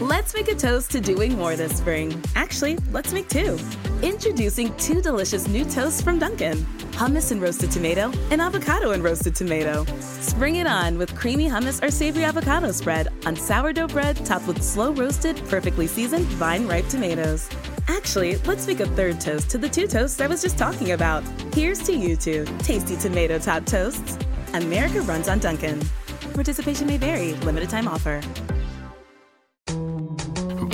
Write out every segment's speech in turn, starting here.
Let's make a toast to doing more this spring. Actually, let's make two. Introducing two delicious new toasts from Dunkin' hummus and roasted tomato, and avocado and roasted tomato. Spring it on with creamy hummus or savory avocado spread on sourdough bread topped with slow roasted, perfectly seasoned vine ripe tomatoes. Actually, let's make a third toast to the two toasts I was just talking about. Here's to you two tasty tomato top toasts. America runs on Dunkin'. Participation may vary, limited time offer.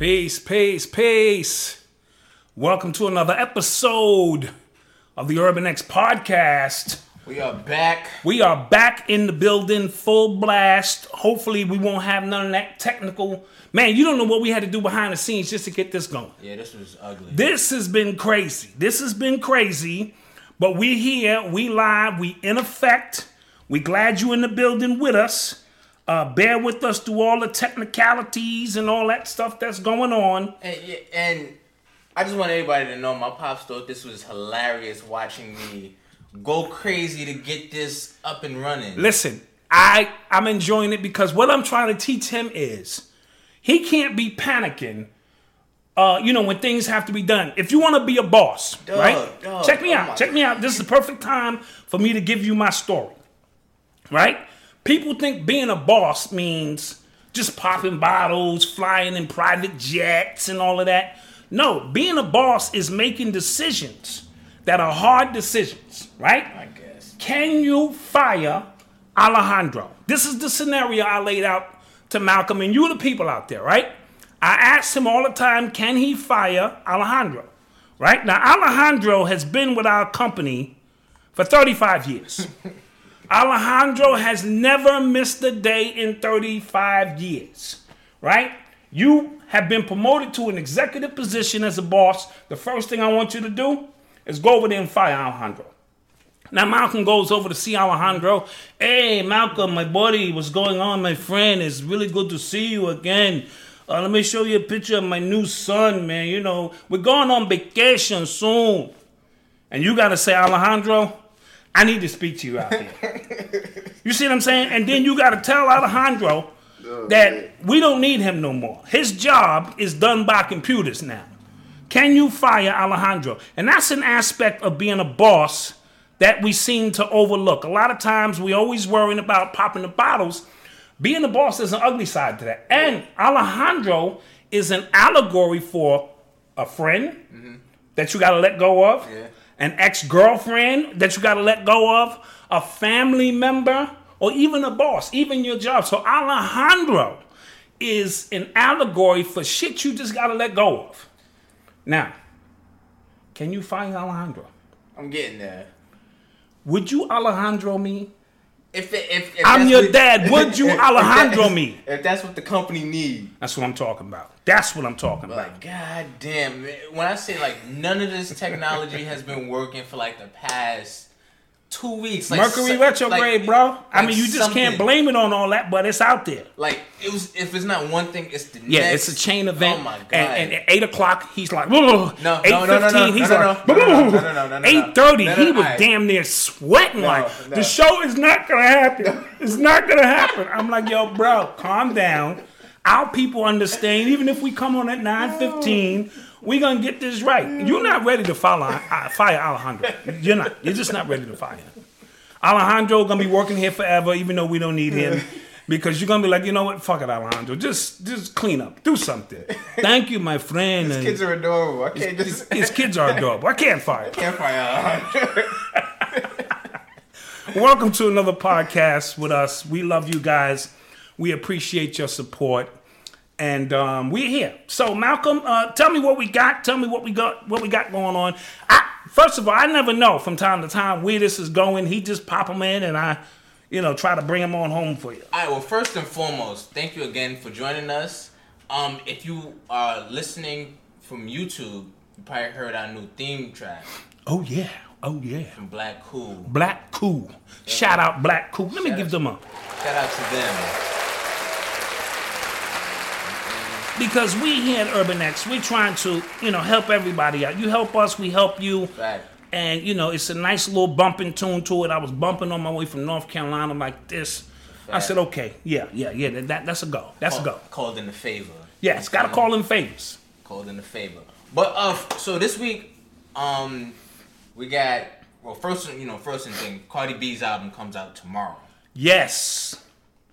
Peace, peace, peace. Welcome to another episode of the Urban X podcast. We are back. We are back in the building, full blast. Hopefully, we won't have none of that technical. Man, you don't know what we had to do behind the scenes just to get this going. Yeah, this was ugly. This has been crazy. This has been crazy, but we here, we live, we in effect. We glad you in the building with us. Uh, bear with us through all the technicalities and all that stuff that's going on. And, and I just want everybody to know my pops thought this was hilarious watching me go crazy to get this up and running. Listen, I I'm enjoying it because what I'm trying to teach him is he can't be panicking. Uh, you know when things have to be done. If you want to be a boss, Dog, right? dog, Check me oh out. Check me out. This is the perfect time for me to give you my story. Right? People think being a boss means just popping bottles, flying in private jets, and all of that. No, being a boss is making decisions that are hard decisions, right? I guess. Can you fire Alejandro? This is the scenario I laid out to Malcolm and you, the people out there, right? I asked him all the time, can he fire Alejandro? Right? Now, Alejandro has been with our company for 35 years. Alejandro has never missed a day in 35 years, right? You have been promoted to an executive position as a boss. The first thing I want you to do is go over there and fire Alejandro. Now Malcolm goes over to see Alejandro. Hey, Malcolm, my buddy, what's going on, my friend? It's really good to see you again. Uh, let me show you a picture of my new son, man. You know, we're going on vacation soon. And you got to say, Alejandro, I need to speak to you out here. you see what I'm saying? And then you got to tell Alejandro oh, that we don't need him no more. His job is done by computers now. Can you fire Alejandro? And that's an aspect of being a boss that we seem to overlook. A lot of times we always worrying about popping the bottles. Being a boss, is an ugly side to that. And Alejandro is an allegory for a friend mm-hmm. that you got to let go of, Yeah. An ex girlfriend that you got to let go of, a family member, or even a boss, even your job. So Alejandro is an allegory for shit you just got to let go of. Now, can you find Alejandro? I'm getting there. Would you Alejandro me If, it, if, if I'm your what- dad. Would you that Alejandro me? If that's what the company need. That's what I'm talking about. That's what I'm talking about. Like, god damn. When I say like none of this technology has been working for like the past two weeks. Like, Mercury retrograde, like, bro. Like I mean, you just something. can't blame it on all that, but it's out there. Like it was, if it's not one thing, it's the yeah, next. it's a chain oh event. Oh my god! And, and at eight o'clock, he's like, no, no, eight no, fifteen, no, he's like, no, no, no, no, eight thirty, he was damn near sweating. like the show is not gonna happen. It's not gonna happen. I'm like, yo, bro, calm down. Our people understand. Even if we come on at nine fifteen we gonna get this right. You're not ready to follow, uh, fire Alejandro. You're not. You're just not ready to fire him. Alejandro gonna be working here forever, even though we don't need him. Because you're gonna be like, you know what? Fuck it, Alejandro. Just just clean up. Do something. Thank you, my friend. and Kids are adorable. I can't just. his kids are adorable. I can't fire. him. Can't fire. Alejandro. Welcome to another podcast with us. We love you guys. We appreciate your support. And um, we're here. So Malcolm, uh, tell me what we got. Tell me what we got. What we got going on. I, first of all, I never know from time to time where this is going. He just pop them in, and I, you know, try to bring them on home for you. All right. Well, first and foremost, thank you again for joining us. Um, if you are listening from YouTube, you probably heard our new theme track Oh yeah. Oh yeah. from Black Cool. Black Cool. Shout out Black Cool. Let me give them a Shout out to them. Because we here at Urban X, we're trying to, you know, help everybody out. You help us, we help you. Right. And you know, it's a nice little bumping tune to it. I was bumping on my way from North Carolina like this. I said, okay, yeah, yeah, yeah. That, that that's a go. That's a go. Called in the favor. Yeah, it's got to call in favors. Called in the favor. But uh, so this week, um, we got well first you know first thing Cardi B's album comes out tomorrow. Yes,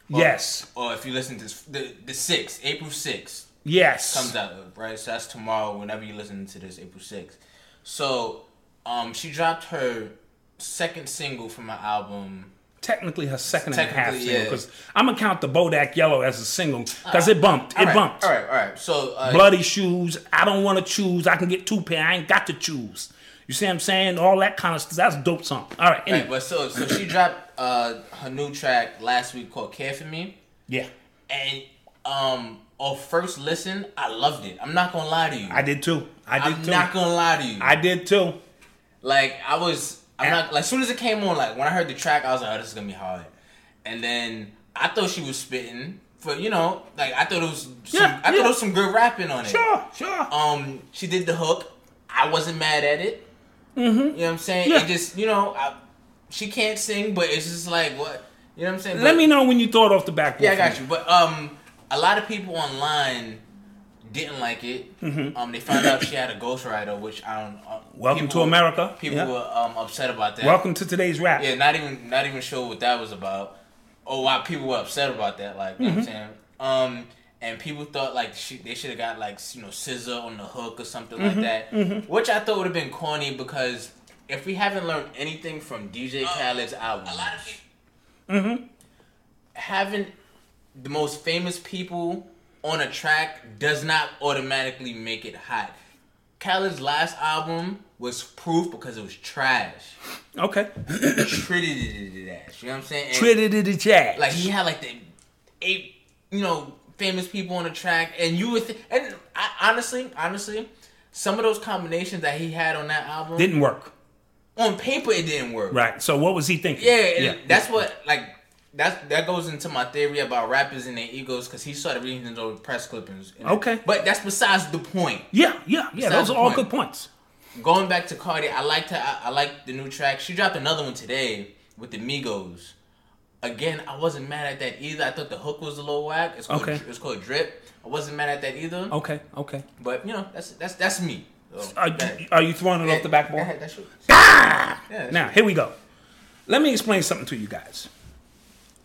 yes, Or if you listen to this, the the sixth, April sixth. Yes. comes out, right? So that's tomorrow. Whenever you listen to this, April sixth. So, um, she dropped her second single from her album. Technically, her second and a half Technically, single yeah. because I'm gonna count the Bodak Yellow as a single because it bumped. It right, bumped. All right, all right. So, uh, Bloody shoes. I don't want to choose. I can get two pair. I ain't got to choose. You see what I'm saying? All that kind of stuff. That's a dope song. All right. right, but so so she dropped uh her new track last week called "Care for Me," Yeah, and um, on first listen, I loved it. I'm not gonna lie to you. I did too. I did I'm too. not gonna lie to you. I did too. Like I was, I'm not like as soon as it came on, like when I heard the track, I was like, oh, this is gonna be hard. And then I thought she was spitting for you know, like I thought it was, some, Yeah, I yeah. thought it was some good rapping on it. Sure, sure. Um, she did the hook. I wasn't mad at it. Mm-hmm. You know what I'm saying? Yeah. It just, you know, I, she can't sing, but it's just like what, you know what I'm saying? Let But- me know when you throw it off the backboard. Yeah, I got me. you. But um, a lot of people online didn't like it. Mm-hmm. Um, they found out she had a ghostwriter, which I don't. Uh, Welcome people- to America. People Yeah. were um, upset about that. Welcome to today's rap. Yeah, not even not even sure what that was about, or why people were upset about that. Like, you know what I'm Mm-hmm. saying? Um, and people thought like she, they should have got like you know SZA on the hook or something Mm-hmm. like that, which I thought would have been corny because if we haven't learned anything from DJ Khaled's album, a lot of people, having the most famous people on a track does not automatically make it hot. Khaled's last album was proof because it was trash. Okay. Treated it as, you know what I'm saying? To the chat. like he had like the eight, you know, famous people on the track, and you would, th- and I, honestly, honestly, some of those combinations that he had on that album, didn't work. on paper it didn't work. Right. So what was he thinking? Yeah, and that's what like that that goes into my theory about rappers and their egos because he started reading old press clippings. Okay. but that's besides the point. Yeah, yeah, yeah. Besides Those are all point. good points. Going back to Cardi, I liked her. I, I liked the new track. She dropped another one today with the Migos. Again, I wasn't mad at that either. I thought the hook was a little whack. It's called, Okay. It's called Drip. I wasn't mad at that either. Okay, okay. But you know, that's that's that's me. So, Are, that- you- are you throwing it off the backboard? that's true. Ah! Yeah, Now, here we go. Let me explain something to you guys.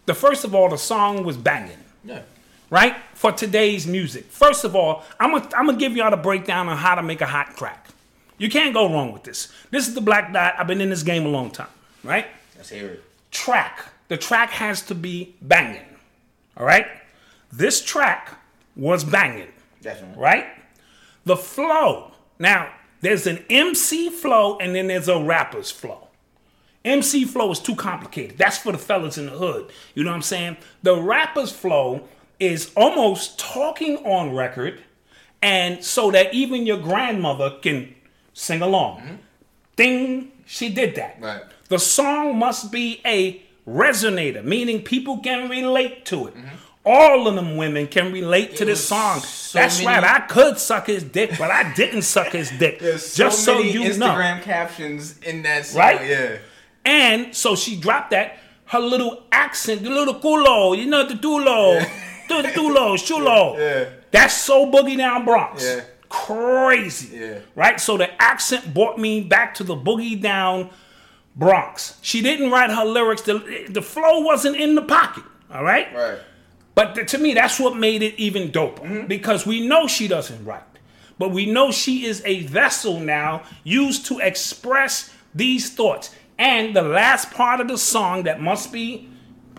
The first of all, the song was banging, Yeah. right? For today's music. First of all, I'm gonna I'm gonna give y'all the breakdown on how to make a hot track. You can't go wrong with this. This is the Black Dot. I've been in this game a long time, right? Let's hear it. track. The track has to be banging. All right? This track was banging, Definitely. right? The flow. Now, there's an MC flow and then there's a rapper's flow. MC flow is too complicated. That's for the fellas in the hood. You know what I'm saying? The rapper's flow is almost talking on record, and so that even your grandmother can sing along. Ding, she did that. Mm-hmm. Right. The song must be a resonator, meaning people can relate to it. All of them women can relate to this song. so That's many- right. I could suck his dick, but I didn't suck his dick. There's just so so many you Instagram know. captions in that song. Right? Yeah. And so she dropped that. Her little accent, the little culo, you know the dulo, the dulo, chulo. Yeah. That's so boogie down Bronx. Yeah. Crazy. Yeah. Right? So the accent brought me back to the boogie down Bronx. She didn't write her lyrics. The, the flow wasn't in the pocket. All right? Right. But th- to me, that's what made it even doper mm-hmm. because we know she doesn't write, but we know she is a vessel now used to express these thoughts. And the last part of the song that must be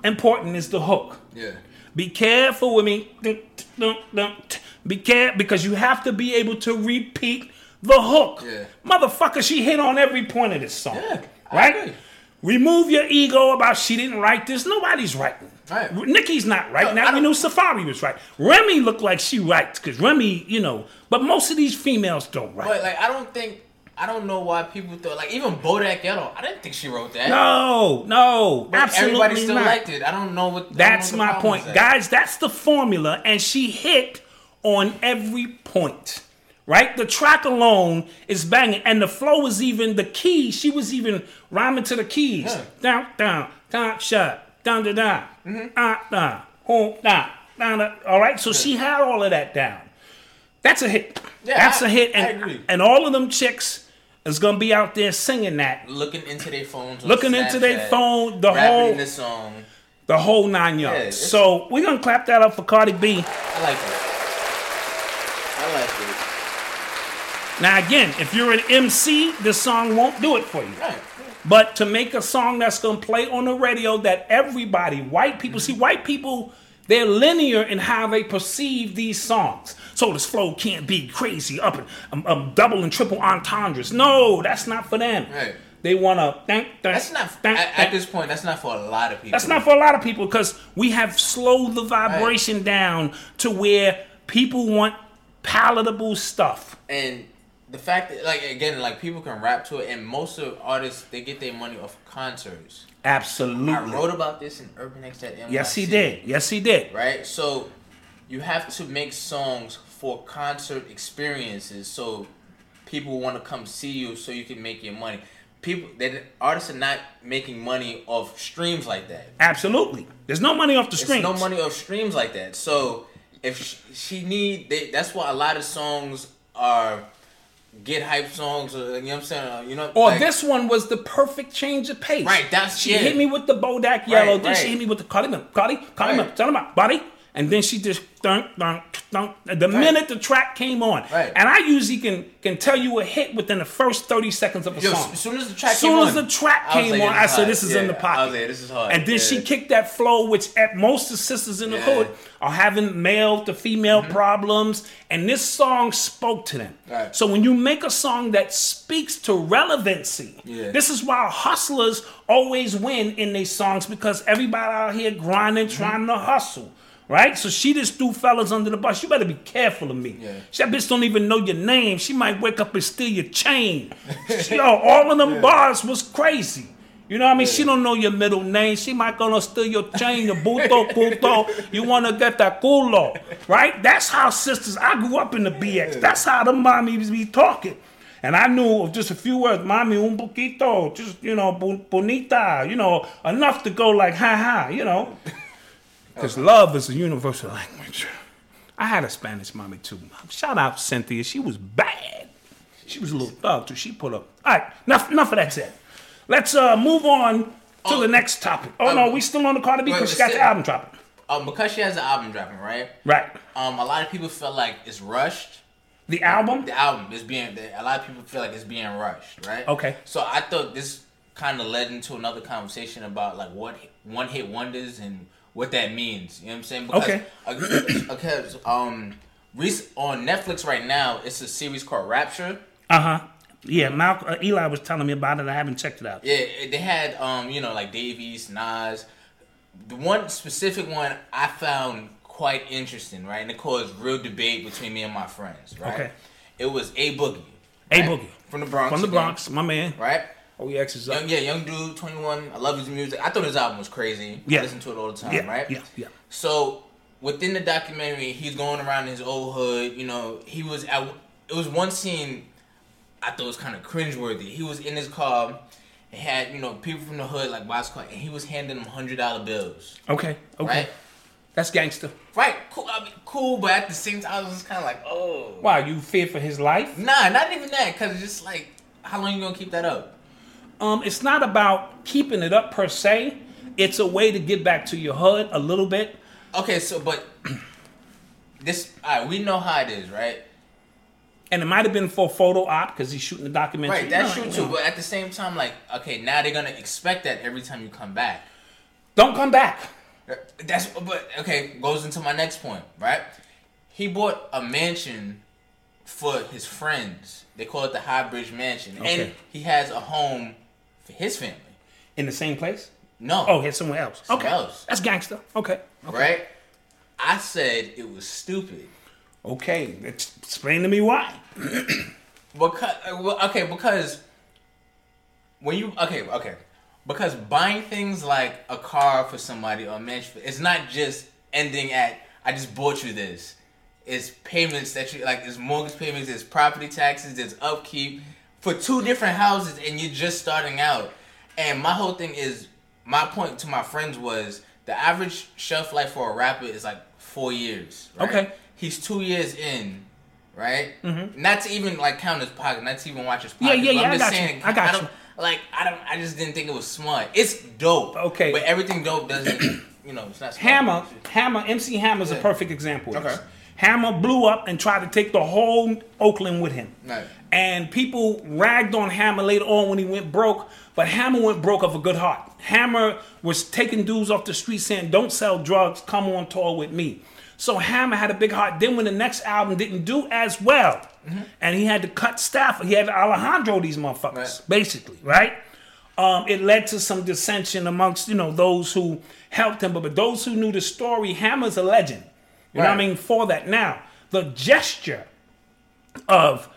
important is the hook. Yeah. Be careful with me. Be careful because you have to be able to repeat the hook. Yeah. Motherfucker, she hit on every point of this song. Yeah, right? Remove your ego about she didn't write this. Nobody's writing. Right. Nicki's not right. No, now we knew Safaree was right. Remy looked like she writes because Remy, you know, but most of these females don't write. But like, I don't think. I don't know why people thought like even Bodak Yellow. I didn't think she wrote that. no, no, But absolutely everybody still not. liked it. I don't know what. That's know what my point, at. guys. That's the formula, and she hit on every point. Right, the track alone is banging, and the flow is even the key. She was even rhyming to the keys. Yeah. Down, down, down, shut, down, down, down, Mm-hmm. ah, down, home, down, down. down. All right, so she had all of that down. That's a hit. Yeah, That's I- a hit, I and agree. and all of them chicks is gonna be out there singing that, Looking into their phones. on looking into their phone, the whole in this song. the whole nine yards. it's- so we're gonna clap that up for Cardi B. I like it. I like it. Now again, if you're an MC, this song won't do it for you. Right. But to make a song that's gonna play on the radio that everybody, white people, see, white people, they're linear in how they perceive these songs. So this flow can't be crazy, up and um, um, double and triple entendres. No, that's not for them. Right. They wanna. Thank, That's not at, at this point. That's not for a lot of people. That's not for a lot of people because we have slowed the vibration down to where people want palatable stuff. and the fact that like again like people can rap to it and most of artists they get their money off concerts Absolutely. i wrote about this in urban x at yes, he did. Yes, he did. right so you have to make songs for concert experiences so people want to come see you so you can make your money people that artists are not making money off streams like that Absolutely. There's no money off the There's streams. no money off streams like that. So if she, she need, they, that's why a lot of songs are get hype songs. Or, you know what I'm saying? You know, Or like- this one was the perfect change of pace. Right, that's- she yeah. hit me with the Bodak Yellow. Right, then she hit me with the Cardi, Cardi, Cardi, Right. tell him about body. And then she just dunk, dunk, dunk. The minute the track came on, Right. and I usually can can tell you a hit within the first thirty seconds of a Yo, song. as soon as the track soon came as on, the track I came like, on, I said, "This is Yeah, in the I pocket." was like, this is hard. And then she kicked that flow, which at most the sisters in the Yeah. hood are having male to female problems, and this song spoke to them. Right. So when you make a song that speaks to relevancy, Yeah. this is why hustlers always win in these songs because everybody out here grinding, Mm-hmm. trying to hustle. Right? So she just threw fellas under the bus. You better be careful of me. Yeah. That bitch don't even know your name. She might wake up and steal your chain. Yo, all of them bars was crazy. You know what I mean? She don't know your middle name. She might gonna steal your chain, your buto, puto. You wanna get that culo, right? That's how sisters. I grew up in the BX. That's how the mommies be talking. And I knew of just a few words, mommy, un poquito, just, you know, bonita, you know, enough to go like, ha ha, you know. Because love is a universal language. I had a Spanish mommy too. Shout out Cynthia. She was bad. She was a little thug too. She put up. All right, enough, enough of that said. Let's uh, move on to Oh. the next topic. Oh no, Um, we still on the Cardi B because she got the album dropping. um, because she has the album dropping, right? Right. Um, a lot of people feel like it's rushed. The album. The album is being. A lot of people feel like it's being rushed, right? Okay. So I thought this kind of led into another conversation about like what one hit wonders and what that means. You know what I'm saying? Because, Okay. Because um, on Netflix right now, it's a series called Rapture. Uh huh. Yeah, Malcolm uh, Eli was telling me about it. I haven't checked it out. Yeah, they had um, you know, like Dave East, Nas. The one specific one I found quite interesting, right? And it caused real debate between me and my friends, right? Okay. It was A Boogie. A right? Boogie From the Bronx. from the again, Bronx, my man. Right? Oh, OEX is up. Young, yeah, young dude, 21. I love his music. I thought his album was crazy. Yeah. I listen to it all the time, Yeah, right? yeah, yeah. So within the documentary, he's going around his old hood. You know, he was at. It was one scene I thought was kind of cringeworthy. He was in his car. and had you know people from the hood like his car, and he was handing them hundred dollar bills. Okay, okay. Right. That's gangster. Right. Cool. I mean, cool, but at the same time, I was kind of like, oh. Wow, you fear for his life? Nah, not even that. Cause it's just like, how long you gonna keep that up? Um, it's not about keeping it up per se. It's a way to get back to your hood a little bit. Okay, so but this, right, we know how it is, right? And it might have been for photo op because he's shooting the documentary. Right, that's No, true no. too. But at the same time, like, okay, now they're gonna expect that every time you come back. Don't come back. That's but okay. Goes into my next point, right? He bought a mansion for his friends. They call it the High Bridge Mansion, Okay. and he has a home for his family. In the same place? No, Oh, here's somewhere else. Somewhere okay. else. That's gangster. Okay. Okay. right? I said it was stupid Okay. Explain to me why. because uh, okay because when you okay okay because buying things like a car for somebody or a mansion it's not just ending at I just bought you this. It's payments that you like. It's mortgage payments. It's property taxes. It's upkeep for two different houses, and you're just starting out. And my whole thing is my point to my friends was the average shelf life for a rapper is like four years. Right? Okay. he's two years in, right? Mm-hmm. Not to even like count his pocket, not to even watch his Yeah, pocket. yeah, but yeah, I'm I just got you. I got don't, you. Like I don't, I just didn't think it was smart. It's dope. Okay. but everything dope doesn't, you know, it's not. Smart. Hammer, Hammer, MC Hammer's a Yeah. perfect example. Okay. Hammer blew up and tried to take the whole Oakland with him. Right. And people ragged on Hammer later on when he went broke, but Hammer went broke of a good heart. Hammer was taking dudes off the street saying, Don't sell drugs, come on tour with me. So Hammer had a big heart. Then when the next album didn't do as well, Mm-hmm. and he had to cut staff, he had Alejandro these motherfuckers, Right. basically, right? um, it led to some dissension amongst you know those who helped him, but, but those who knew the story, Hammer's a legend. You know what I mean? For that, now the gesture of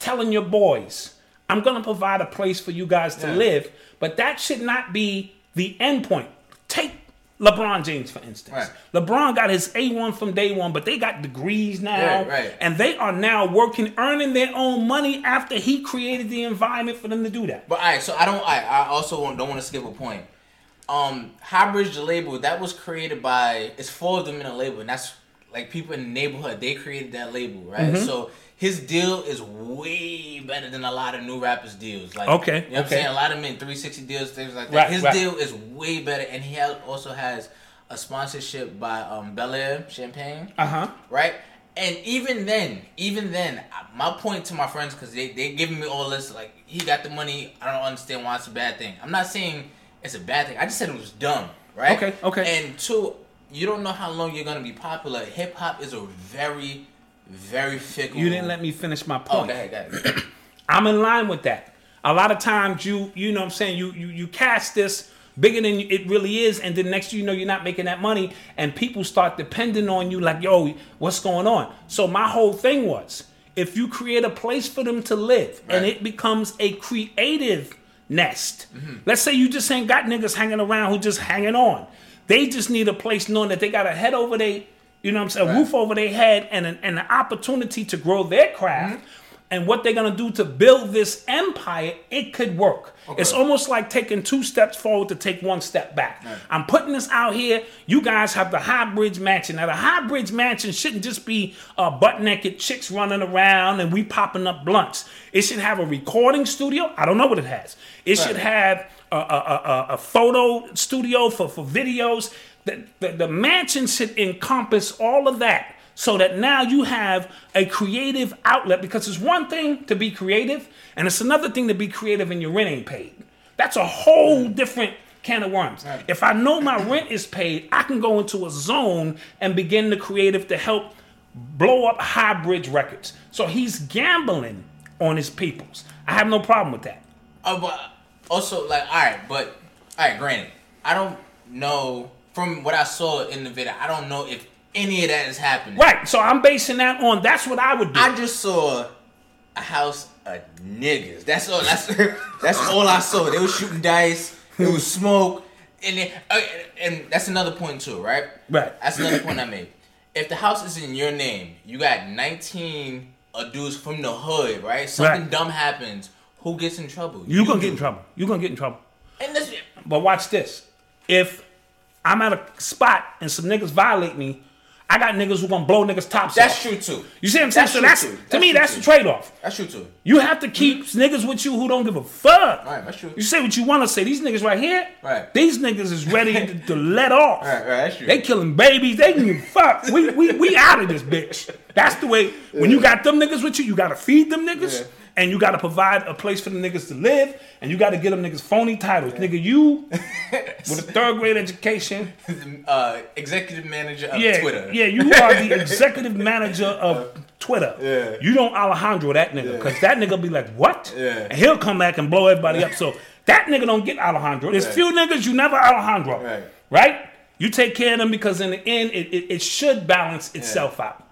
telling your boys, "I'm gonna provide a place for you guys to Yeah. live," but that should not be the end point. Take LeBron James for instance. Right. LeBron got his A1 from day one, but they got degrees now, Right, right. and they are now working, earning their own money after he created the environment for them to do that. But all right, so I don't. I, I also don't want to skip a point. Um, Highbridge, the label that was created by it's four of them in a label, and that's like people in the neighborhood. They created that label, right? Mm-hmm. So his deal is way better than a lot of new rappers' deals. Like, Okay, you know what I'm okay. saying? A lot of them in 360 deals, things like that. Right, his right. deal is way better, and he also has a sponsorship by um, Belaire Champagne Uh huh. right? And even then, even then, my point to my friends because they they giving me all this like he got the money. I don't understand why it's a bad thing. I'm not saying it's a bad thing. I just said it was dumb, right? Okay, okay. And two, you don't know how long you're gonna be popular. Hip hop is a very, very fickle. You didn't let me finish my Oh, point. go ahead, go ahead. I'm in line with that. A lot of times you you know what I'm saying you you you cast this bigger than it really is, and then next you know you're not making that money, and people start depending on you like yo, what's going on? So my whole thing was if you create a place for them to live and it becomes a creative nest. Mm-hmm. Let's say you just ain't got niggas hanging around who just hanging on. They just need a place knowing that they got a head over their, you know what I'm saying, a roof over their head and an, and an opportunity to grow their craft. And what they're gonna do to build this empire, it could work. It's almost like taking two steps forward to take one step back. I'm putting this out here. You guys have the High Bridge Mansion. Now, the High Bridge Mansion shouldn't just be uh, butt naked chicks running around and we popping up blunts. It should have a recording studio. I don't know what it has. It should have a, a, a, a- a photo studio for, for videos. The, the, the mansion should encompass all of that so that now you have a creative outlet because it's one thing to be creative and it's another thing to be creative and your rent ain't paid. That's a whole different can of worms. If I know my rent is paid, I can go into a zone and begin the creative to help blow up High Bridge Records. So he's gambling on his peoples. I have no problem with that. Uh, but also, like, all right, but all right, granted, I don't know from what I saw in the video. I don't know if any of that is happening. Right. So I'm basing that on that's what I would do. I just saw a house of niggas. That's all. That's that's all I saw. They were shooting dice. It was smoke, and then, uh, and that's another point too, right? Right. That's another point I made. If the house is in your name, you got 19 uh, dudes from the hood, right? Something Right. dumb happens. Who gets in trouble? you're gonna get in trouble. You're gonna get in trouble. And this, But watch this. If I'm at a spot and some niggas violate me, I got niggas who gonna blow niggas tops that's off. true too. You see what I'm saying? That's so true, that's to That's me that's too. the trade off. That's true too. You have to keep mm-hmm. niggas with you who don't give a fuck. Right, that's true. You say what you want to say. These niggas right here, Right. these niggas is ready to, to let off. Right, right, that's true. They killing babies. They can give fuck. We, we, we out of this bitch. That's the way. When you got them niggas with you, you got to feed them niggas. Yeah. And you got to provide a place for the niggas to live. And you got to get them niggas phony titles. Nigga, you with a third grade education. uh, executive manager of Yeah, Twitter. yeah, you are the executive manager of Twitter. Yeah. You don't Alejandro that nigga, because that nigga be like, what? Yeah. And he'll come back and blow everybody up. So that nigga don't get Alejandro. There's Right. few niggas you never Alejandro. Right. Right? You take care of them because in the end, it, it, it should balance itself out.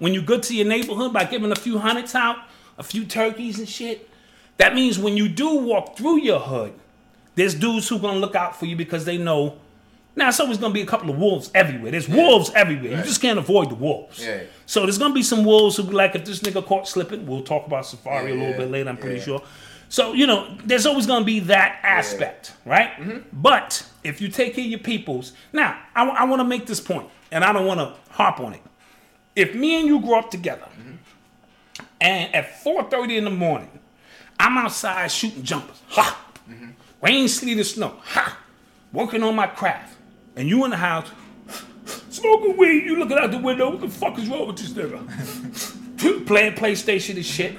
When you're good to your neighborhood by giving a few hundreds out, a few turkeys and shit, that means when you do walk through your hood, there's dudes who gonna look out for you because they know. Now, it's always gonna be a couple of wolves everywhere. There's wolves everywhere. You just can't avoid the wolves. Yeah. So there's gonna be some wolves who be like, if this nigga caught slipping, we'll talk about Safaree a little bit later. I'm pretty yeah. sure. So you know, there's always gonna be that aspect, right? Mm-hmm. But if you take care of your peoples, now I, want to make this point, and I don't want to harp on it. If me and you grow up together, and at 4:30 in the morning, I'm outside shooting jumpers, ha, rain, sleet, or snow, ha, working on my craft, and you in the house smoking weed, you looking out the window, what the fuck is wrong with this nigga? Playing PlayStation and shit.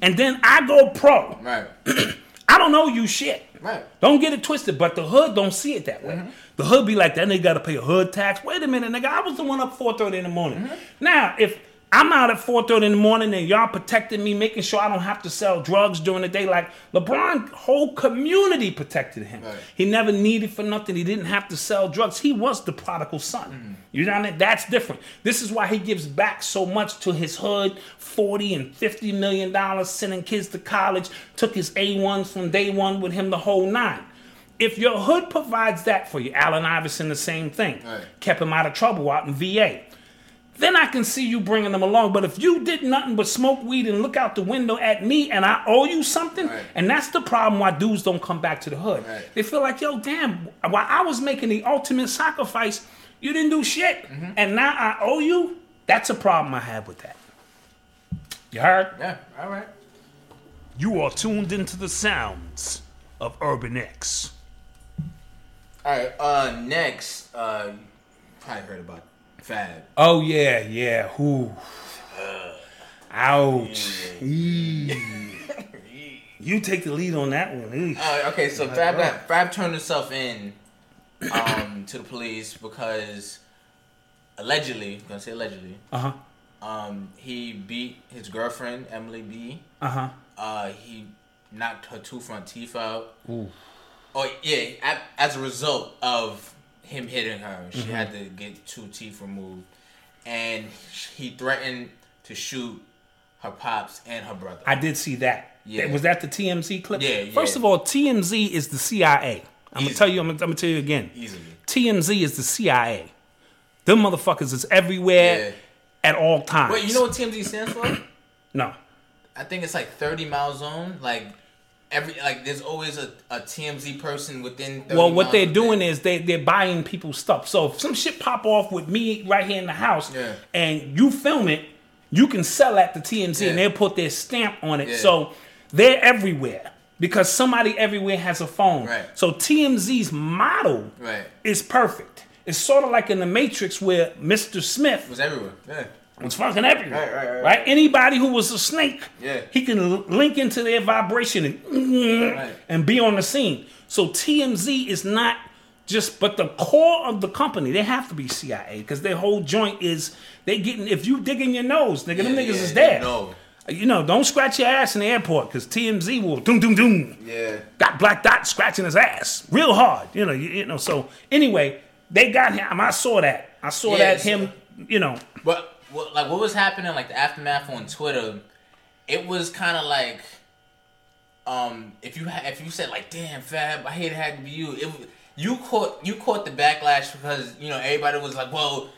And then I go pro. Right. I don't know you shit. Right. Don't get it twisted, but the hood don't see it that way. Mm-hmm. The hood be like, that nigga gotta pay a hood tax. Wait a minute, nigga, I was the one up 4.30 in the morning. Mm-hmm. Now, if I'm out at 4.30 in the morning and y'all protecting me, making sure I don't have to sell drugs during the day, like LeBron, whole community protected him. Right. He never needed for nothing. He didn't have to sell drugs. He was the prodigal son. Mm. You know what I mean? That's different. This is why he gives back so much to his hood, 40 and 50 million dollars, sending kids to college, took his A1s from day one with him the whole nine. If your hood provides that for you, Allen Iverson, the same thing, Right. kept him out of trouble out in VA. Then I can see you bringing them along. But if you did nothing but smoke weed and look out the window at me and I owe you something, Right. and that's the problem why dudes don't come back to the hood. Right. They feel like, yo, damn, while I was making the ultimate sacrifice, you didn't do shit. Mm-hmm. And now I owe you. That's a problem I have with that. You heard? Yeah. All right. You are tuned into the sounds of Urban X. All right. Uh, next, uh, probably heard about Fab. Oh yeah, yeah. Who? Ouch. You take the lead on that one. Uh, okay, so Fab, got, Fab turned himself in um, to the police because allegedly, I'm gonna say allegedly, Uh-huh. um, he beat his girlfriend Emily B. Uh-huh. Uh, he knocked her two front teeth out. Ooh. Oh yeah, as a result of him hitting her, she Mm-hmm. had to get two teeth removed, and he threatened to shoot her pops and her brother. I did see that. Yeah. Was that the TMZ clip? Yeah, yeah. First of all, TMZ is the CIA. I'm gonna tell you. I'm gonna, I'm gonna tell you again. Easily. TMZ is the CIA. Them motherfuckers is everywhere Yeah. at all times. Wait, you know what TMZ stands for? No. I think it's like 30 mile zone. Like every like there's always a, a TMZ person within Well, what they're doing is they they're buying people's stuff. So if some shit pop off with me right here in the house, Yeah. and you film it, you can sell at the TMZ, and they'll put their stamp on it. Yeah. So they're everywhere because somebody everywhere has a phone. Right. So TMZ's model Right. is perfect. It's sort of like in the Matrix where Mr. Smith was everywhere. Yeah. Was fucking everywhere. Right, right, right. Anybody who was a snake, Yeah. he can l- link into their vibration and, Right. and be on the scene. So TMZ is not just, but the core of the company, they have to be CIA because their whole joint is they getting. If you dig in your nose, nigga, them niggas yeah, is there. know. You know, don't scratch your ass in the airport because TMZ will doom doom doom. Yeah. Got Black Dot scratching his ass real hard. You know, you, you know. So anyway, they got him. I saw that. I saw Yeah, that him. You know, But what, like what was happening, like the aftermath on Twitter, it was kind of like, um, if you ha- if you said like, "Damn, Fab, I hate it had to be you," it you caught you caught the backlash because you know everybody was like, "Well,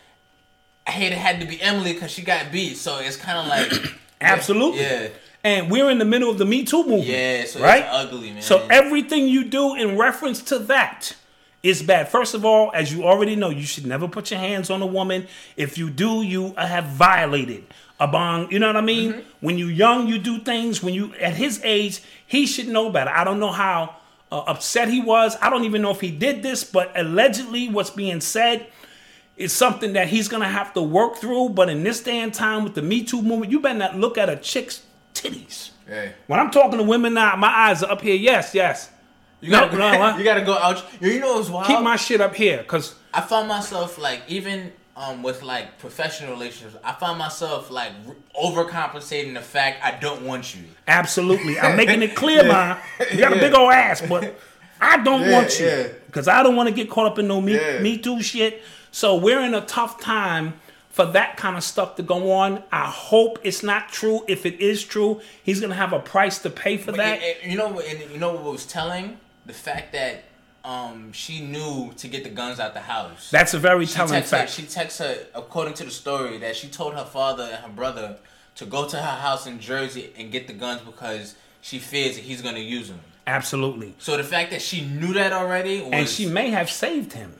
I hate it had to be Emily because she got beat," so it's kind of like, absolutely. yeah, And we're in the middle of the Me Too movement. yeah, so right. it's ugly, man. So everything you do in reference to that is bad. First of all, as you already know, you should never put your hands on a woman. If you do, you have violated a bond. You know what I mean? Mm-hmm. When you're young, you do things. When you at his age, he should know better. I don't know how uh, upset he was. I don't even know if he did this, but allegedly, what's being said is something that he's gonna have to work through. But in this day and time with the Me Too movement, you better not look at a chick's titties. Hey. When I'm talking to women now, my eyes are up here. Yes, yes. You gotta, no, you gotta go out. You know what's wild? Keep my shit up here, cause I found myself like even um with like professional relationships, I found myself like overcompensating the fact I don't want you. absolutely, I'm making it clear, man. You got a big old ass, but I don't Yeah, want you, yeah. cause I don't want to get caught up in no me, Yeah. me too shit. So we're in a tough time for that kind of stuff to go on. I hope it's not true. If it is true, he's gonna have a price to pay for But that. it- it- you know, and you know what was telling the fact that um she knew to get the guns out the house. That's a very she telling texted her, fact. she texted her according to the story that she told her father and her brother to go to her house in Jersey and get the guns because she fears that he's gonna use them. Absolutely, So the fact that she knew that already was and she may have saved him.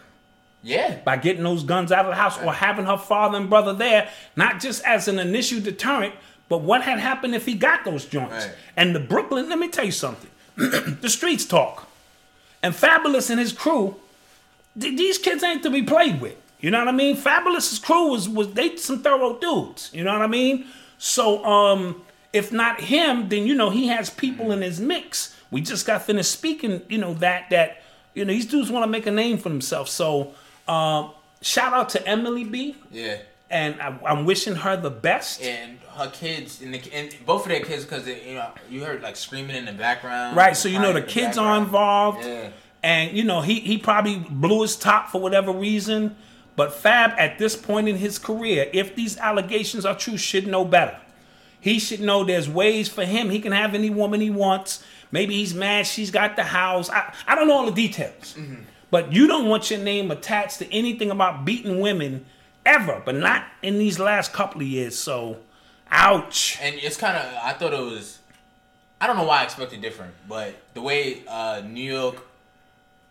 yeah by getting those guns out of the house or having her father and brother there, not just as an initial deterrent, but what had happened if he got those joints. Right. And the Brooklyn, let me tell you something. the streets talk. And Fabolous and his crew, th- these kids ain't to be played with. You know what I mean? Fabolous's crew was was they some thorough dudes. You know what I mean? So um if not him, then you know he has people in his mix. We just got finished speaking, you know, that that you know, these dudes want to make a name for themselves. So um shout out to Emily B yeah. and I, I'm wishing her the best. and her kids and, the, and both of their kids because you know you heard like screaming in the background. Right, so you know the kids are involved, Yeah. and you know he he probably blew his top for whatever reason. But Fab, at this point in his career, if these allegations are true, should know better. He should know there's ways for him. He can have any woman he wants. Maybe he's mad she's got the house. I, I don't know all the details. Mm-hmm. But you don't want your name attached to anything about beating women ever, but not in these last couple of years. So, ouch. And it's kind of I thought it was. I don't know why I expected different, but the way uh, New York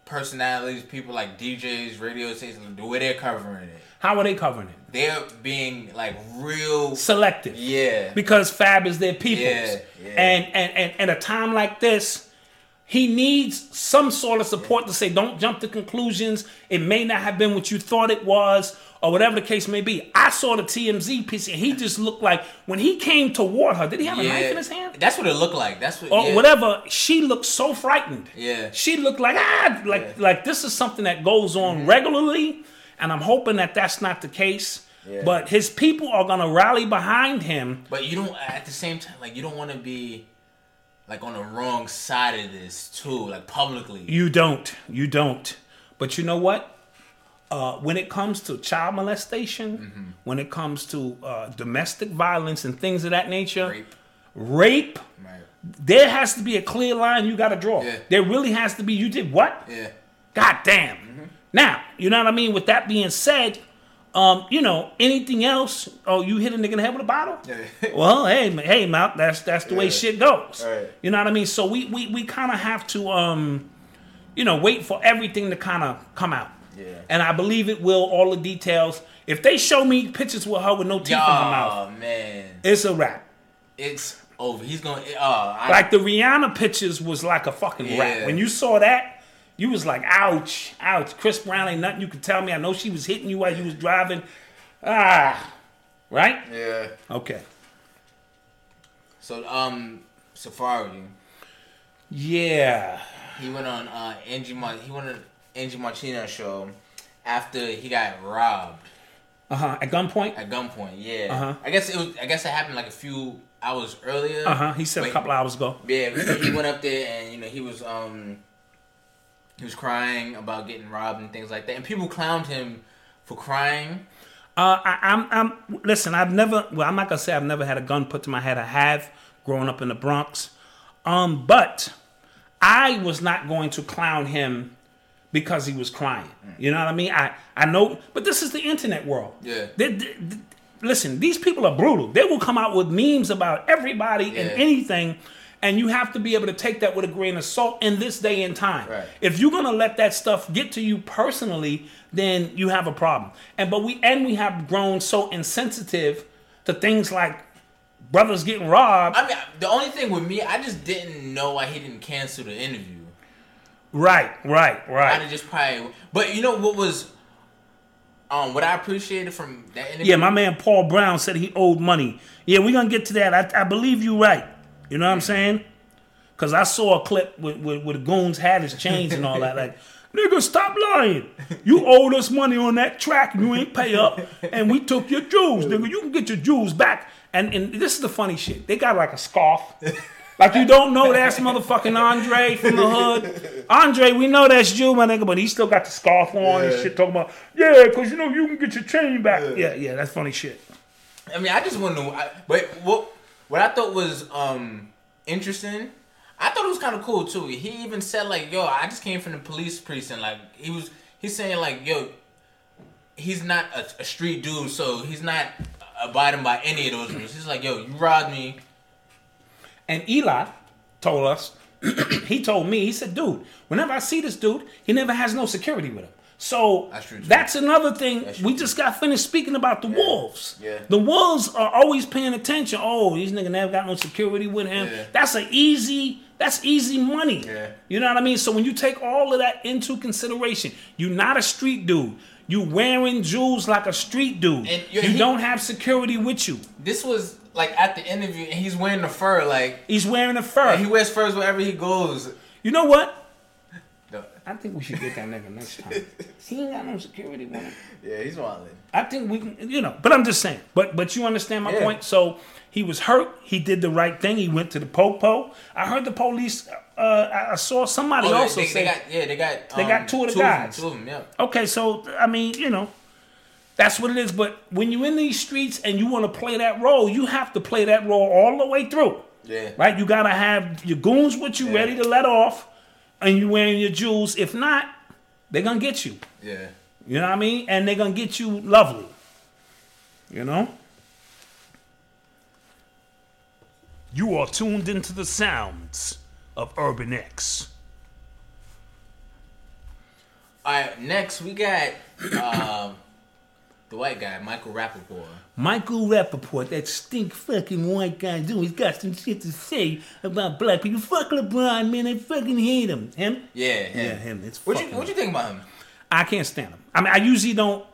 personalities, people like DJs, radio stations, the way they're covering it, How are they covering it? they're being like real. Selective. Yeah. because Fab is their people's. Yeah, yeah. And, and and and a time like this, he needs some sort of support to say, don't jump to conclusions. It may not have been what you thought it was, or whatever the case may be. I saw the TMZ piece, and he just looked like when he came toward her. Did he have a knife in his hand? That's what it looked like. That's what. Or yeah. whatever. She looked so frightened. Yeah. She looked like ah, like Yeah. Mm-hmm. like this is something that goes on regularly, and I'm hoping that that's not the case. Yeah. But his people are gonna rally behind him. But you don't at the same time like you don't want to be like on the wrong side of this too, like publicly. You don't. You don't. But you know what? Uh, when it comes to child molestation, Mm-hmm. when it comes to uh, domestic violence and things of that nature, Rape. rape, Right. there has to be a clear line you got to draw. Yeah. There really has to be. You did what? Yeah. God damn. Now, you know what I mean? With that being said, um, you know, anything else? Oh, you hit a nigga in the head with a bottle? Yeah. well, hey, hey, Mount, that's that's the way shit goes. Right. You know what I mean? So we we, we kind of have to um, you know, wait for everything to kind of come out. Yeah. And I believe it will. All the details. If they show me pictures with her with no teeth in her mouth, Oh man, it's a wrap. it's over. He's gonna. Oh, I, Like the Rihanna pictures was like a fucking wrap. Yeah. When you saw that, you was like, ouch, ouch. Chris Brown ain't nothing you could tell me. I know she was hitting you while you was driving. Ah, right? yeah. Okay. So um, Safaree, Yeah. he went on uh Angie Mar- he went on Angie Martinez show after he got robbed Uh huh. At gunpoint. at gunpoint. Yeah. Uh-huh. I guess it was. I guess it happened like a few hours earlier. Uh huh. He said a couple hours ago. Yeah, he he went up there and you know he was um he was crying about getting robbed and things like that, and people clowned him for crying. Uh, I, I'm, I'm. Listen, I've never. Well, I'm not gonna say I've never had a gun put to my head. I have, growing up in the Bronx. Um, but I was not going to clown him because he was crying. Mm. You know what I mean? I, I know, but this is the internet world. Yeah. They- they- they- listen, these people are brutal. They will come out with memes about everybody and anything. And you have to be able to take that with a grain of salt in this day and time. Right. If you're gonna let that stuff get to you personally, then you have a problem. And but we and we have grown so insensitive to things like brothers getting robbed. I mean, the only thing with me, I just didn't know why he didn't cancel the interview. Right, right, I'd right. have just probably. But you know what was, um, what I appreciated from that interview. Yeah, my man Paul Brown said he owed money. Yeah, we're gonna get to that. I, I believe you right. You know what I'm saying? Cause I saw a clip with, with, with goons had his chains and all that. Like, nigga, stop lying. You owed us money on that track and you ain't pay up, and we took your jewels, nigga. You can get your jewels back. And and this is the funny shit. They got like a scarf. Like you don't know that's motherfucking Andre from the hood. Andre, we know that's you, my nigga, but he still got the scarf on and shit talking about, yeah, cause you know you can get your chain back. Yeah, yeah, that's funny shit. I mean, I just want to know. I, but what what I thought was um interesting, I thought it was kind of cool too. He even said like, "Yo, I just came from the police precinct." Like he was, he's saying like, "Yo, he's not a, a street dude, so he's not abiding by any of those rules." He's like, "Yo, you robbed me." And Eli told us, he told me, he said, dude, whenever I see this dude, he never has no security with him. So That's that's another thing. That's we just got finished speaking about the wolves. Yeah. The wolves are always paying attention. Oh, these niggas never got no security with him. Yeah. That's an easy. That's easy money. Yeah. You know what I mean? So when you take all of that into consideration, you're not a street dude. You wearing jewels like a street dude. And you he- don't have security with you. This was like at the interview, and he's wearing the fur. Like He's wearing a fur. he wears furs wherever he goes. you know what? No. I think we should get that nigga next time. he ain't got no security with him. Yeah, he's wilding. I think we can, you know, but I'm just saying. But but you understand my Yeah. point. So he was hurt. He did the right thing. He went to the popo. I heard the police. Uh, I- I saw somebody Oh, also they, say. they got yeah, they got They um, got two of the them, guys. two of them, yeah. okay, so I mean, you know, that's what it is. But when you're in these streets and you want to play that role, you have to play that role all the way through. Yeah. Right. You gotta have your goons with you, Yeah. ready to let off, and you wearing your jewels. If not, they're gonna get you. Yeah. You know what I mean? And they're gonna get you lovely. You know? You are tuned into the sounds of Urban X. All right, next we got um, the white guy, Michael Rappaport. Michael Rappaport, that stink fucking white guy, dude, he's got some shit to say about black people. Fuck LeBron, man, I fucking hate him. Him? Yeah, him. Yeah, him. It's What you what you think about him? I can't stand him. I mean, I usually don't,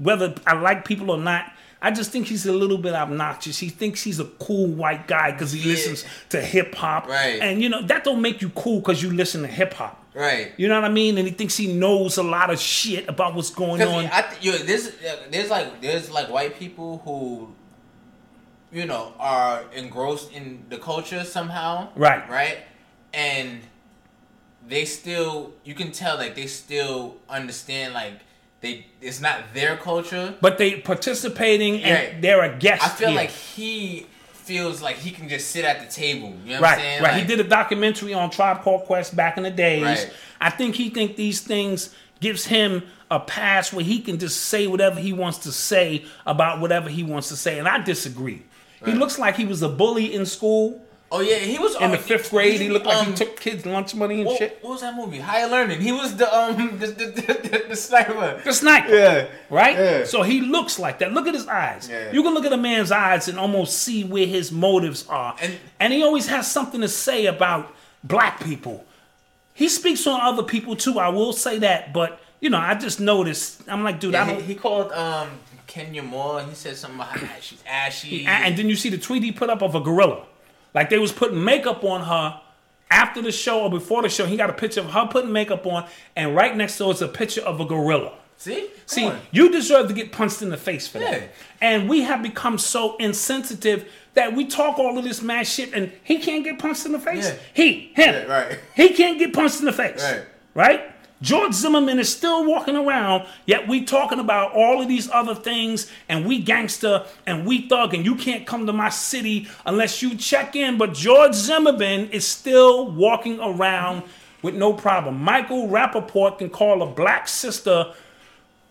whether I like people or not. I just think he's a little bit obnoxious. He thinks he's a cool white guy because he Yeah. listens to hip hop. Right. And you know that don't make you cool because you listen to hip hop. Right. You know what I mean? And he thinks he knows a lot of shit about what's going on. I th- yo, there's there's like there's like white people who, you know, are engrossed in the culture somehow. Right. Right. And they still, you can tell like they still understand like they it's not their culture. but they participating and Right. they're a guest. I feel here. like he feels like he can just sit at the table. You know what Right, I'm saying? right. Like, he did a documentary on Tribe Called Quest back in the days. Right. I think he think these things gives him a pass where he can just say whatever he wants to say about whatever he wants to say, and I disagree. He looks like he was a bully in school Oh yeah, he was in the oh, fifth grade. He looked like he um, took kids' lunch money and What, shit. what was that movie? Higher Learning. He was the um the the, the, the sniper. The sniper. Yeah. Right? Yeah. So he looks like that. Look at his eyes. Yeah. You can look at a man's eyes and almost see where his motives are. And- And, he always has something to say about black people. He speaks on other people too, I will say that, but you know, I just noticed I'm like, dude, I don't he, he called um Kenya Moore. He said something about how she's ashy. and, and then you see the tweet he put up of a gorilla. Like they was putting makeup on her after the show or before the show. He got a picture of her putting makeup on, and right next to it is a picture of a gorilla. See? Come See, on. you deserve to get punched in the face for Yeah. that. And we have become so insensitive that we talk all of this mad shit and he can't get punched in the face. Yeah. He, him. Yeah, right. He can't get punched in the face. Right. Right? George Zimmerman is still walking around, yet we talking about all of these other things, and we gangster and we thug, and you can't come to my city unless you check in. But George Zimmerman is still walking around with no problem. Michael Rappaport can call a black sister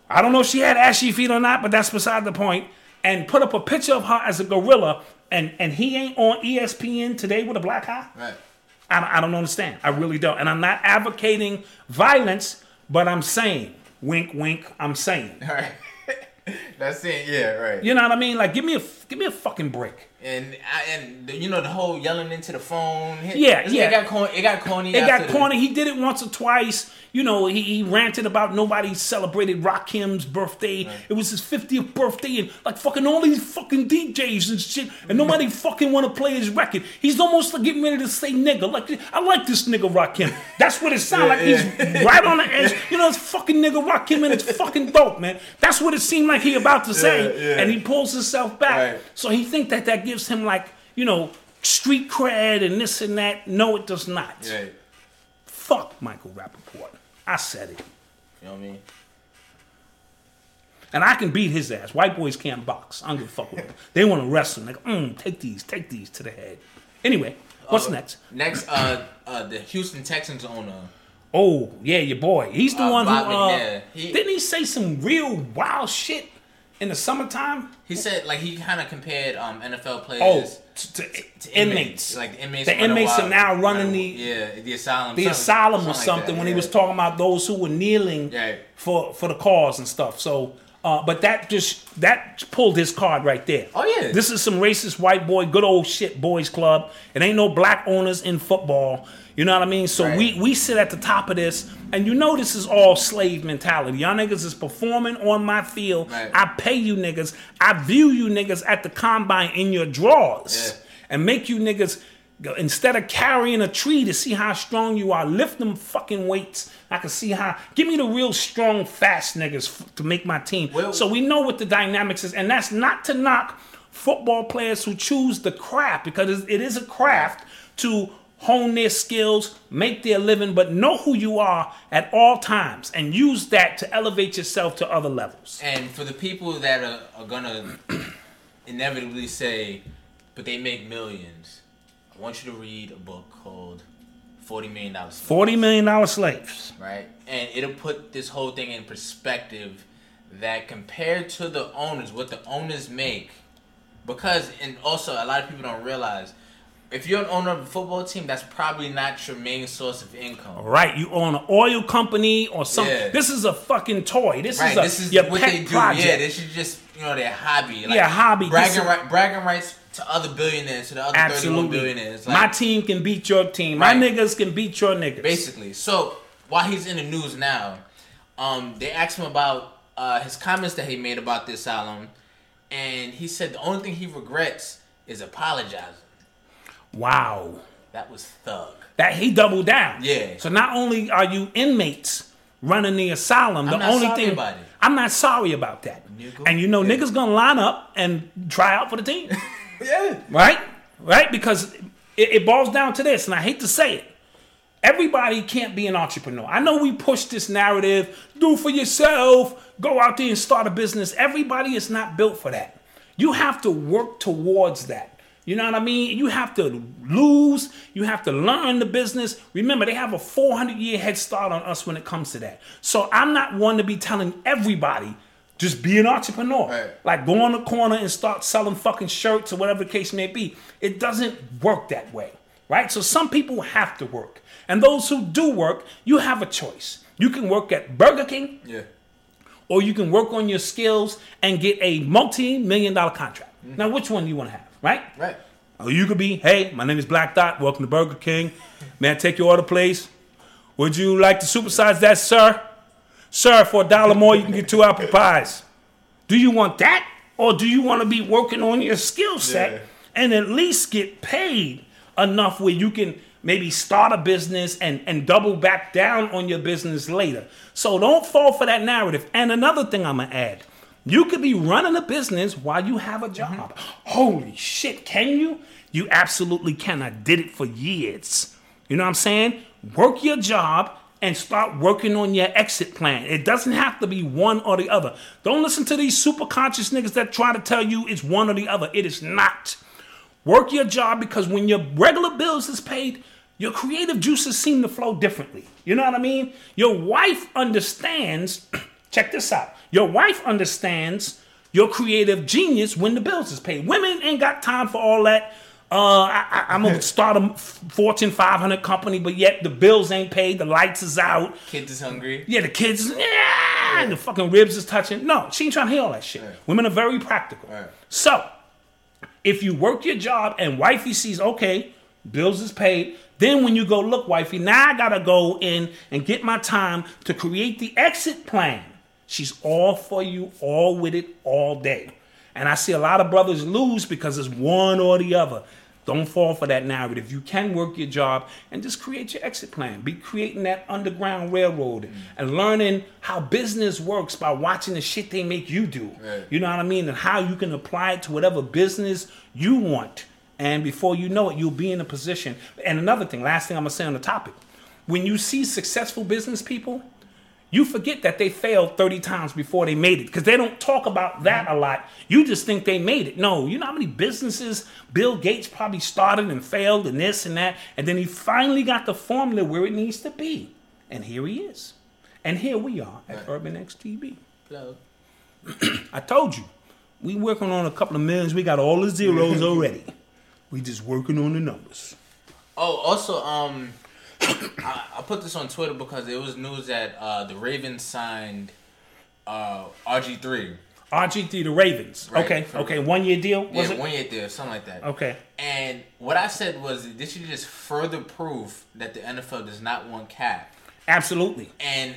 I don't know if she had ashy feet or not, but that's beside the point. And put up a picture of her as a gorilla, and and he ain't on ESPN today with a black eye. Right. I, I don't understand. I really don't. And I'm not advocating violence, but I'm saying, wink, wink. I'm saying. All right. That's it. Yeah, right. You know what I mean? Like, give me a give me a fucking break. And I, and the- you know the whole yelling into the phone. It- Yeah, it, yeah. got corny. It got corny. It got after the- corny. He did it once or twice. You know, he, he ranted about nobody celebrated Rakim's birthday. It was his 50th birthday, and like fucking all these fucking DJs and shit, and nobody fucking want to play his record. He's almost like getting ready to say nigga. Like I like this nigga Rakim. That's what it sounds like. He's right on the edge. You know, it's fucking nigga Rakim, and it's fucking dope, man. That's what it seemed like he about to say, Yeah, yeah. and he pulls himself back. Right. So he think that that gives him like you know street cred and this and that. No, it does not. Right. Fuck Michael Rappaport. I said it. You know what I mean? And I can beat his ass. White boys can't box. I don't give a fuck with them. They want to wrestle. Like, mm, take these, take these to the head. Anyway, what's Uh, next? Next, uh, uh, the Houston Texans owner. Oh, yeah, your boy. He's the Uh, one who, uh, McNair. He- didn't he say some real wild shit in the summertime? He said like he kind of compared um NFL players. Oh, to, to to inmates. Like the inmates. The inmates are now running the yeah the asylum. the something- asylum or something when he was talking about those who were kneeling Yeah. for for the cause and stuff. So, uh, but that just that pulled his card right there. Oh, yeah. this is some racist white boy, good old shit boys club. It ain't no black owners in football. You know what I mean? So Right. we we sit at the top of this, and you know this is all slave mentality. Y'all niggas is performing on my field. Right. I pay you niggas. I view you niggas at the combine in your drawers Yeah. and make you niggas go- instead of carrying a tree to see how strong you are, lift them fucking weights. I can see how. Give me the real strong, fast niggas f- to make my team. Well- so we know what the dynamics is, and that's not to knock football players who choose the craft because it is a craft to hone their skills, make their living, but know who you are at all times and use that to elevate yourself to other levels. And for the people that are, are gonna inevitably say, but they make millions, I want you to read a book called Forty Million Dollars. Slaves. Forty million dollar slaves. right? And it'll put this whole thing in perspective that compared to the owners, what the owners make, because and also a lot of people don't realize if you're an owner of a football team, that's probably not your main source of income. Right, you own an oil company or something. Yeah. This is a fucking toy. This Right, is a this is your what pet they do. project. Yeah, this is just you know their hobby. Like, Yeah, hobby. Bragging, This right, bragging rights to other billionaires, to the other 31 Absolutely. billionaires. My team can beat your team. Right. My niggas can beat your niggas. basically. So while he's in the news now, um, they asked him about uh, his comments that he made about the asylum, and he said the only thing he regrets is apologizing. Wow. That was thug. That he doubled down. Yeah. So not only are you inmates running the asylum, I'm the only thing. I'm not sorry about that. Nigga. And you know Yeah. niggas gonna line up and try out for the team. Yeah. right? Right? Because it, it boils down to this, and I hate to say it. Everybody can't be an entrepreneur. I know we push this narrative, do for yourself, go out there and start a business. Everybody is not built for that. You have to work towards that. You know what I mean? You have to lose, you have to learn the business. Remember, they have a 400 year head start on us when it comes to that. So I'm not one to be telling everybody just be an entrepreneur. Right. Like go on the corner and start selling fucking shirts or whatever the case may be. It doesn't work that way, right? So some people have to work. And those who do work, you have a choice. You can work at Burger King Yeah. or you can work on your skills and get a multi-million dollar contract. Mm-hmm. Now, which one do you want to have, right? Right. Or you could be, hey, my name is Black Dot. Welcome to Burger King. May I take your order, please? Would you like to supersize that, sir? Sir, for a dollar more, you can get two apple pies. Do you want that? Or do you want to be working on your skill set Yeah. and at least get paid enough where you can maybe start a business and, and double back down on your business later. So don't fall for that narrative. And another thing I'm gonna add. You could be running a business while you have a mm-hmm. job. Holy shit, can you? You absolutely can. I did it for years. You know what I'm saying? Work your job and start working on your exit plan. It doesn't have to be one or the other. Don't listen to these super conscious niggas that try to tell you it's one or the other. It is not. Work your job because when your regular bills is paid, your creative juices seem to flow differently. You know what I mean? Your wife understands, check this out. Your wife understands your creative genius when the bills is paid. Women ain't got time for all that. Uh, I, am gonna start a Fortune 500 company, but yet the bills ain't paid, the lights is out, kids is hungry. Yeah, the kids, yeah, yeah. the fucking ribs is touching. No, she ain't trying to hear all that shit. Right. Women are very practical. Right. So, if you work your job and wifey sees, okay, bills is paid, then when you go, look, wifey, now I gotta go in and get my time to create the exit plan. She's all for you, all with it, all day. And I see a lot of brothers lose because it's one or the other. Don't fall for that narrative. You can work your job and just create your exit plan. Be creating that underground railroad mm. and learning how business works by watching the shit they make you do. Right. You know what I mean? And how you can apply it to whatever business you want. And before you know it, you'll be in a position. And another thing, last thing I'm gonna say on the topic. When you see successful business people, you forget that they failed 30 times before they made it because they don't talk about that a lot. You just think they made it. No, you know how many businesses Bill Gates probably started and failed and this and that, and then he finally got the formula where it needs to be. And here he is. And here we are at right. Urban X TV. Hello. I told you, we working on a couple of millions. We got all the zeros already. We just working on the numbers. Oh, also, um, I, I, put this on Twitter because it was news that uh, the Ravens signed uh, RG three. RG three, the Ravens. Right, okay, okay, one year deal. Was yeah, it? one year deal, something like that. Okay. And what I said was this is just further proof that the NFL does not want Kap. Absolutely. And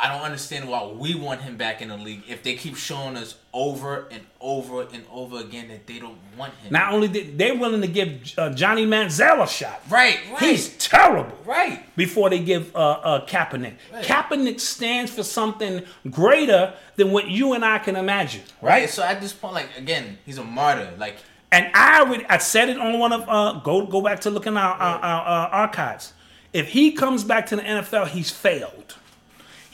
I don't understand why we want him back in the league if they keep showing us over and over and over again that they don't want him. Not only did they're willing to give uh, Johnny Manziel a shot. Right, right. He's terrible. Right. Before they give uh, uh, Kaepernick. Right. Kaepernick stands for something greater than what you and I can imagine. Right. right. So at this point, like again, he's a martyr. Like. And I already, I said it on one of uh, go go back to looking at our, our, our, our archives. If he comes back to the NFL, he's failed.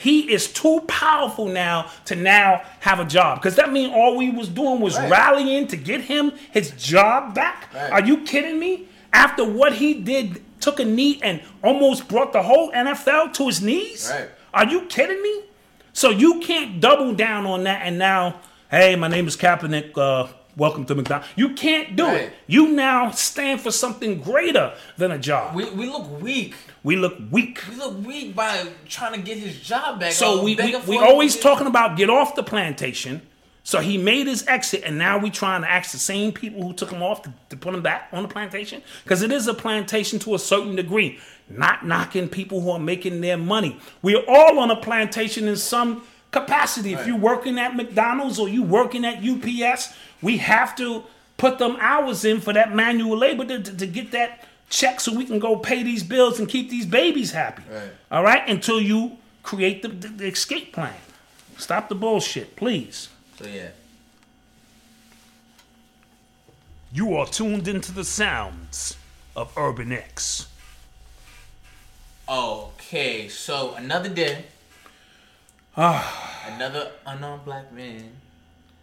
He is too powerful now to now have a job. Because that means all we was doing was right. rallying to get him his job back. Right. Are you kidding me? After what he did, took a knee and almost brought the whole NFL to his knees? Right. Are you kidding me? So you can't double down on that and now, hey, my name is Kaepernick. Uh, welcome to McDonald's. You can't do right. it. You now stand for something greater than a job. We, we look weak we look weak. We look weak by trying to get his job back. So oh, we we, we always talking about get off the plantation. So he made his exit, and now we trying to ask the same people who took him off to, to put him back on the plantation because it is a plantation to a certain degree. Not knocking people who are making their money. We're all on a plantation in some capacity. Right. If you're working at McDonald's or you working at UPS, we have to put them hours in for that manual labor to, to, to get that check so we can go pay these bills and keep these babies happy. Right. All right? Until you create the, the, the escape plan. Stop the bullshit, please. So, yeah. You are tuned into the sounds of Urban X. Okay, so another day. Ah. another unarmed black man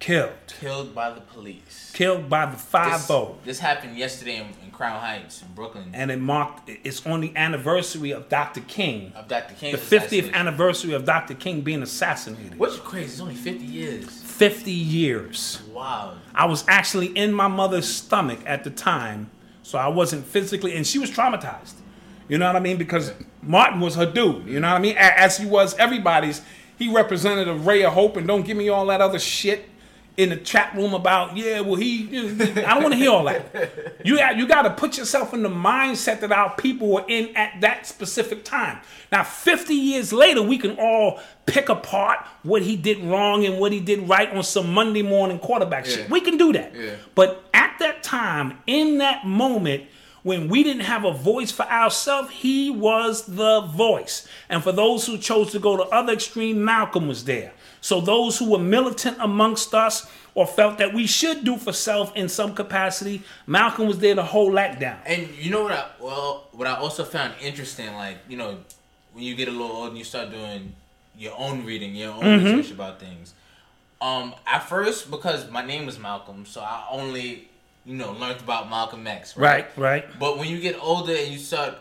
Killed. Killed by the police. Killed by the five O. this, this happened yesterday in, in, Crown Heights in Brooklyn. And it marked, it's on the anniversary of Dr. King. Of Dr. King. The 50th anniversary of Dr. King being assassinated. What's crazy, it's only 50 years. 50 years. Wow. I was actually in my mother's stomach at the time, so I wasn't physically, and she was traumatized. You know what I mean? Because Martin was her dude. You know what I mean? As he was everybody's. He represented a ray of hope, and don't give me all that other shit in the chat room about yeah well he i don't want to hear all that you got you got to put yourself in the mindset that our people were in at that specific time now 50 years later we can all pick apart what he did wrong and what he did right on some monday morning quarterback yeah. shit we can do that yeah. but at that time in that moment when we didn't have a voice for ourselves, he was the voice. And for those who chose to go to other extreme, Malcolm was there. So those who were militant amongst us or felt that we should do for self in some capacity, Malcolm was there to hold that down. And you know what? I, well, what I also found interesting, like you know, when you get a little old and you start doing your own reading, your own Mm-hmm. research about things. Um, at first, because my name was Malcolm, so I only you know learned about Malcolm X. Right, right. But when you get older and you start,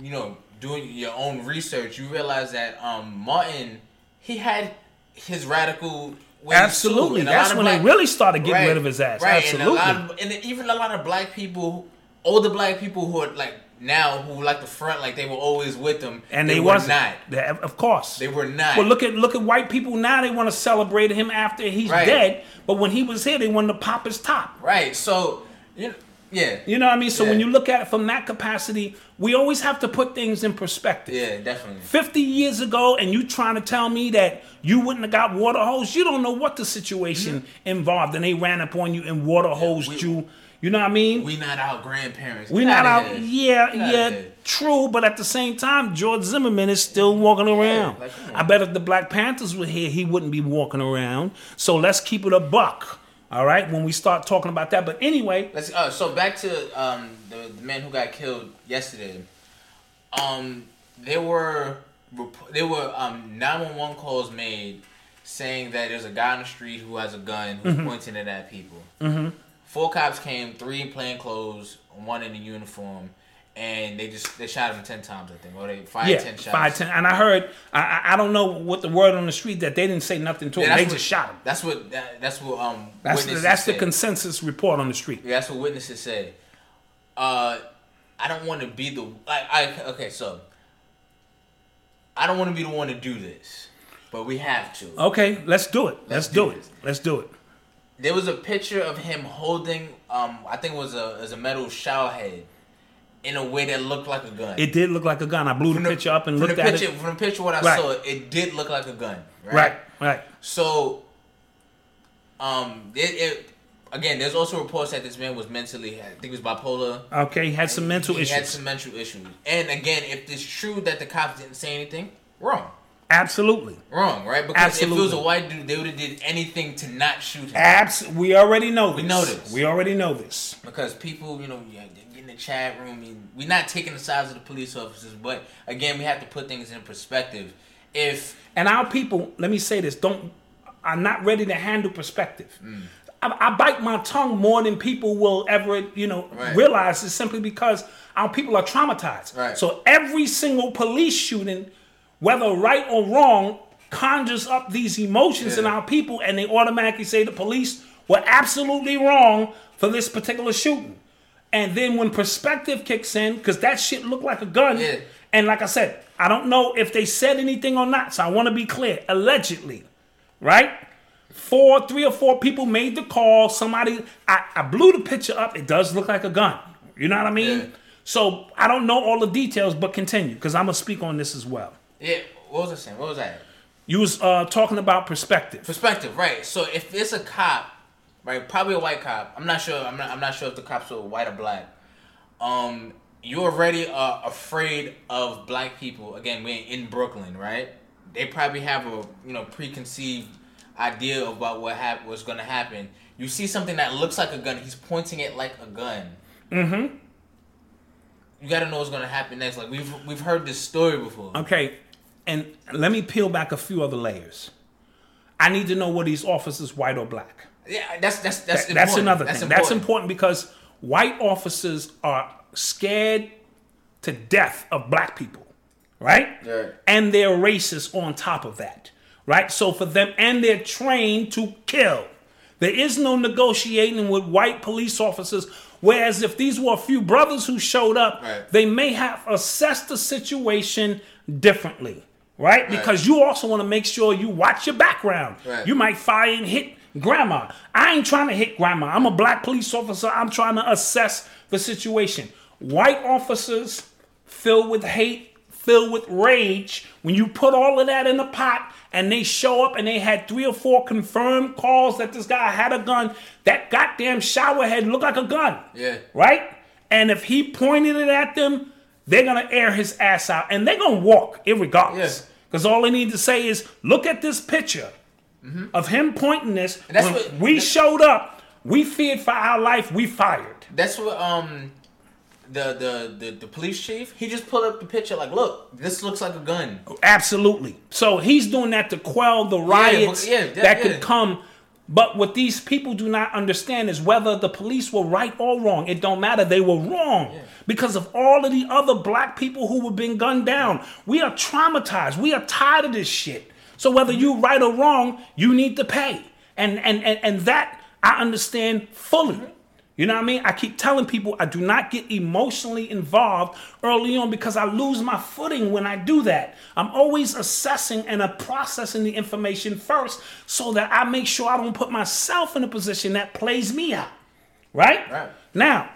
you know, doing your own research, you realize that um, Martin, he had his radical. Absolutely. too, and a That's when they really started getting rid of his ass. Right, Absolutely. And, of, and even a lot of black people, older black people who are like now who like the front, like they were always with them, and they, they, were not. They- of course. They were not. Well, look at look at white people now. They want to celebrate him after he's Right. dead. But when he was here, they wanted to pop his top. right. So, you know, yeah, You know what I mean? So when you look at it from that capacity, we always have to put things in perspective. yeah, definitely. 50 years ago, and you trying to tell me that you wouldn't have got water hose, you don't know what the situation involved, and they ran up on you and water hosed we- you. You know what I mean? We not our grandparents. We not out. Yeah, yeah, true. But at the same time, George Zimmerman is still walking around. like. I bet if the Black Panthers were here, he wouldn't be walking around. So let's keep it a buck. All right, when we start talking about that. But anyway, Let's. Uh, so back to um, the, the man who got killed yesterday. Um, there were there were um nine one one calls made saying that there's a guy on the street who has a gun who's Mm-hmm. pointing it at people. Mm-hmm. Four cops came, three in plain clothes, one in a uniform, and they just they shot him ten times. I think, or they fired yeah, ten shots. five ten. And I heard, I, I- don't know what the word on the street that they didn't say nothing to Yeah, him. They what- just shot him. That's what that, that's what um That's witnesses that's the consensus report on the street. Yeah, that's what witnesses say. Uh, I don't want to be the like. I okay, so I don't want to be the one to do this, but we have to. Okay, let's do it. Let's, Let's do do it. Let's do it. There was a picture of him holding, um, I think it was a was a metal shower head, in a way that looked like a gun. It did look like a gun. I blew the, the- picture up and looked the at picture, it. From the picture, what I Right. saw, it did look like a gun. Right. Right, right. So, um, it, it again. There's also reports that this man was mentally, I think he was bipolar. Okay, he had some mental issues. he issues. had some mental issues. And again, if it's true that the cops didn't say anything, wrong. Absolutely. Wrong, right? Because if it was a white dude, they would have did anything to not shoot him. Abs- we already know this. know this. We already know this. because people, you know, in the chat room. We're not taking the sides of the police officers, but again, we have to put things in perspective. If And our people, let me say this, don't are not ready to handle perspective. Mm. I, I bite my tongue more than people will ever, you know, Right. realize. Is simply because our people are traumatized. Right. So every single police shooting, whether right or wrong, conjures up these emotions in our people, and they automatically say the police were absolutely wrong for this particular shooting. And then when perspective kicks in, because that shit looked like a gun, Yeah. and like I said, I don't know if they said anything or not, so I want to be clear. Allegedly, right? Four, three or four people made the call. Somebody, I, I blew the picture up. It does look like a gun. You know what I mean? Yeah. So I don't know all the details, but continue because I'm gonna speak on this as well. Yeah, what was I saying? What was that? You was uh, talking about perspective. Perspective, right? So if it's a cop, right, probably a white cop. I'm not sure. I'm not. I'm not sure if the cops were white or black. Um, you already are afraid of black people. Again, we're in Brooklyn, right? They probably have a you know preconceived idea about what hap- what's going to happen. You see something that looks like a gun. He's pointing it like a gun. Mm-hmm. You got to know what's going to happen next. Like we've we've heard this story before. Okay, and let me peel back a few other layers. I need to know were these officers white or black. Yeah, that's that's that's That- that's another That's thing. That's important because white officers are scared to death of black people, right? Right. And they're racist on top of that, right? So for them, and they're trained to kill. There is no negotiating with white police officers. Whereas if these were a few brothers who showed up, Right. they may have assessed the situation differently, right? Because you also want to make sure you watch your background. You might fire and hit grandma. I ain't trying to hit grandma. I'm a black police officer. I'm trying to assess the situation. White officers filled with hate, filled with rage, when you put all of that in a pot and they show up and they had three or four confirmed calls that this guy had a gun, that goddamn shower head looked like a gun. Yeah. Right? And if he pointed it at them, they're gonna air his ass out, and they're gonna walk irregardless. Yeah. Because all they need to say is, "Look at this picture of him pointing this." Mm-hmm. And that's when what- we that- showed up. We feared for our life. We fired. That's what um the, the the the police chief he just pulled up the picture like look this looks like a gun. Absolutely. So he's doing that to quell the riots but- yeah, that- that yeah. could come. But what these people do not understand is whether the police were right or wrong. It don't matter. They were wrong because of all of the other black people who were being gunned down. We are traumatized. We are tired of this shit. So whether you right or wrong, you need to pay. And and and, and that I understand fully. You know what I mean? I keep telling people I do not get emotionally involved early on because I lose my footing when I do that. I'm always assessing and uh, processing the information first so that I make sure I don't put myself in a position that plays me out. Right? Right. Now,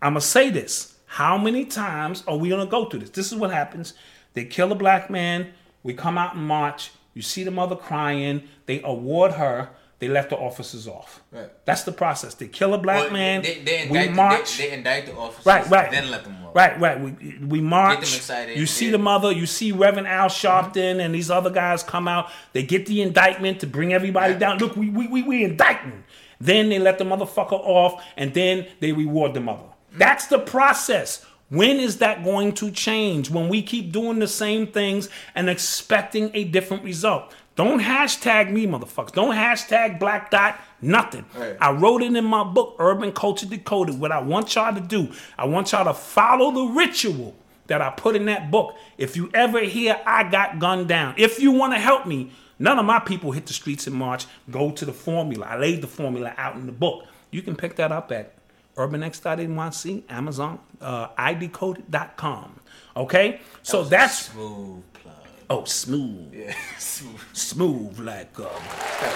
I'm going to say this. How many times are we going to go through this? This is what happens. They kill a black man. We come out and march. You see the mother crying. They award her. They let the officers off. Right. That's the process. They kill a black Well, man. They, they we indict, march. They, they indict the officers. right, right. Then let them walk. Right, right. We, we march. Get them excited, You see yeah. the mother. You see Reverend Al Sharpton and these other guys come out. They get the indictment to bring everybody Right. down. Look, we we we, we indicting. Then they let the motherfucker off, and then they reward the mother. That's the process. When is that going to change? When we keep doing the same things and expecting a different result. Don't hashtag me, motherfuckers. Don't hashtag Black Dot. Nothing. Right. I wrote it in my book, Urban Culture Decoded. What I want y'all to do, I want y'all to follow the ritual that I put in that book. If you ever hear I got gunned down, if you want to help me, none of my people hit the streets in March. Go to the formula. I laid the formula out in the book. You can pick that up at urbanx.nyc, Amazon, uh, idcoded.com. Okay? So that's, smooth plug. oh, smooth. Yeah, smooth. Smooth like uh,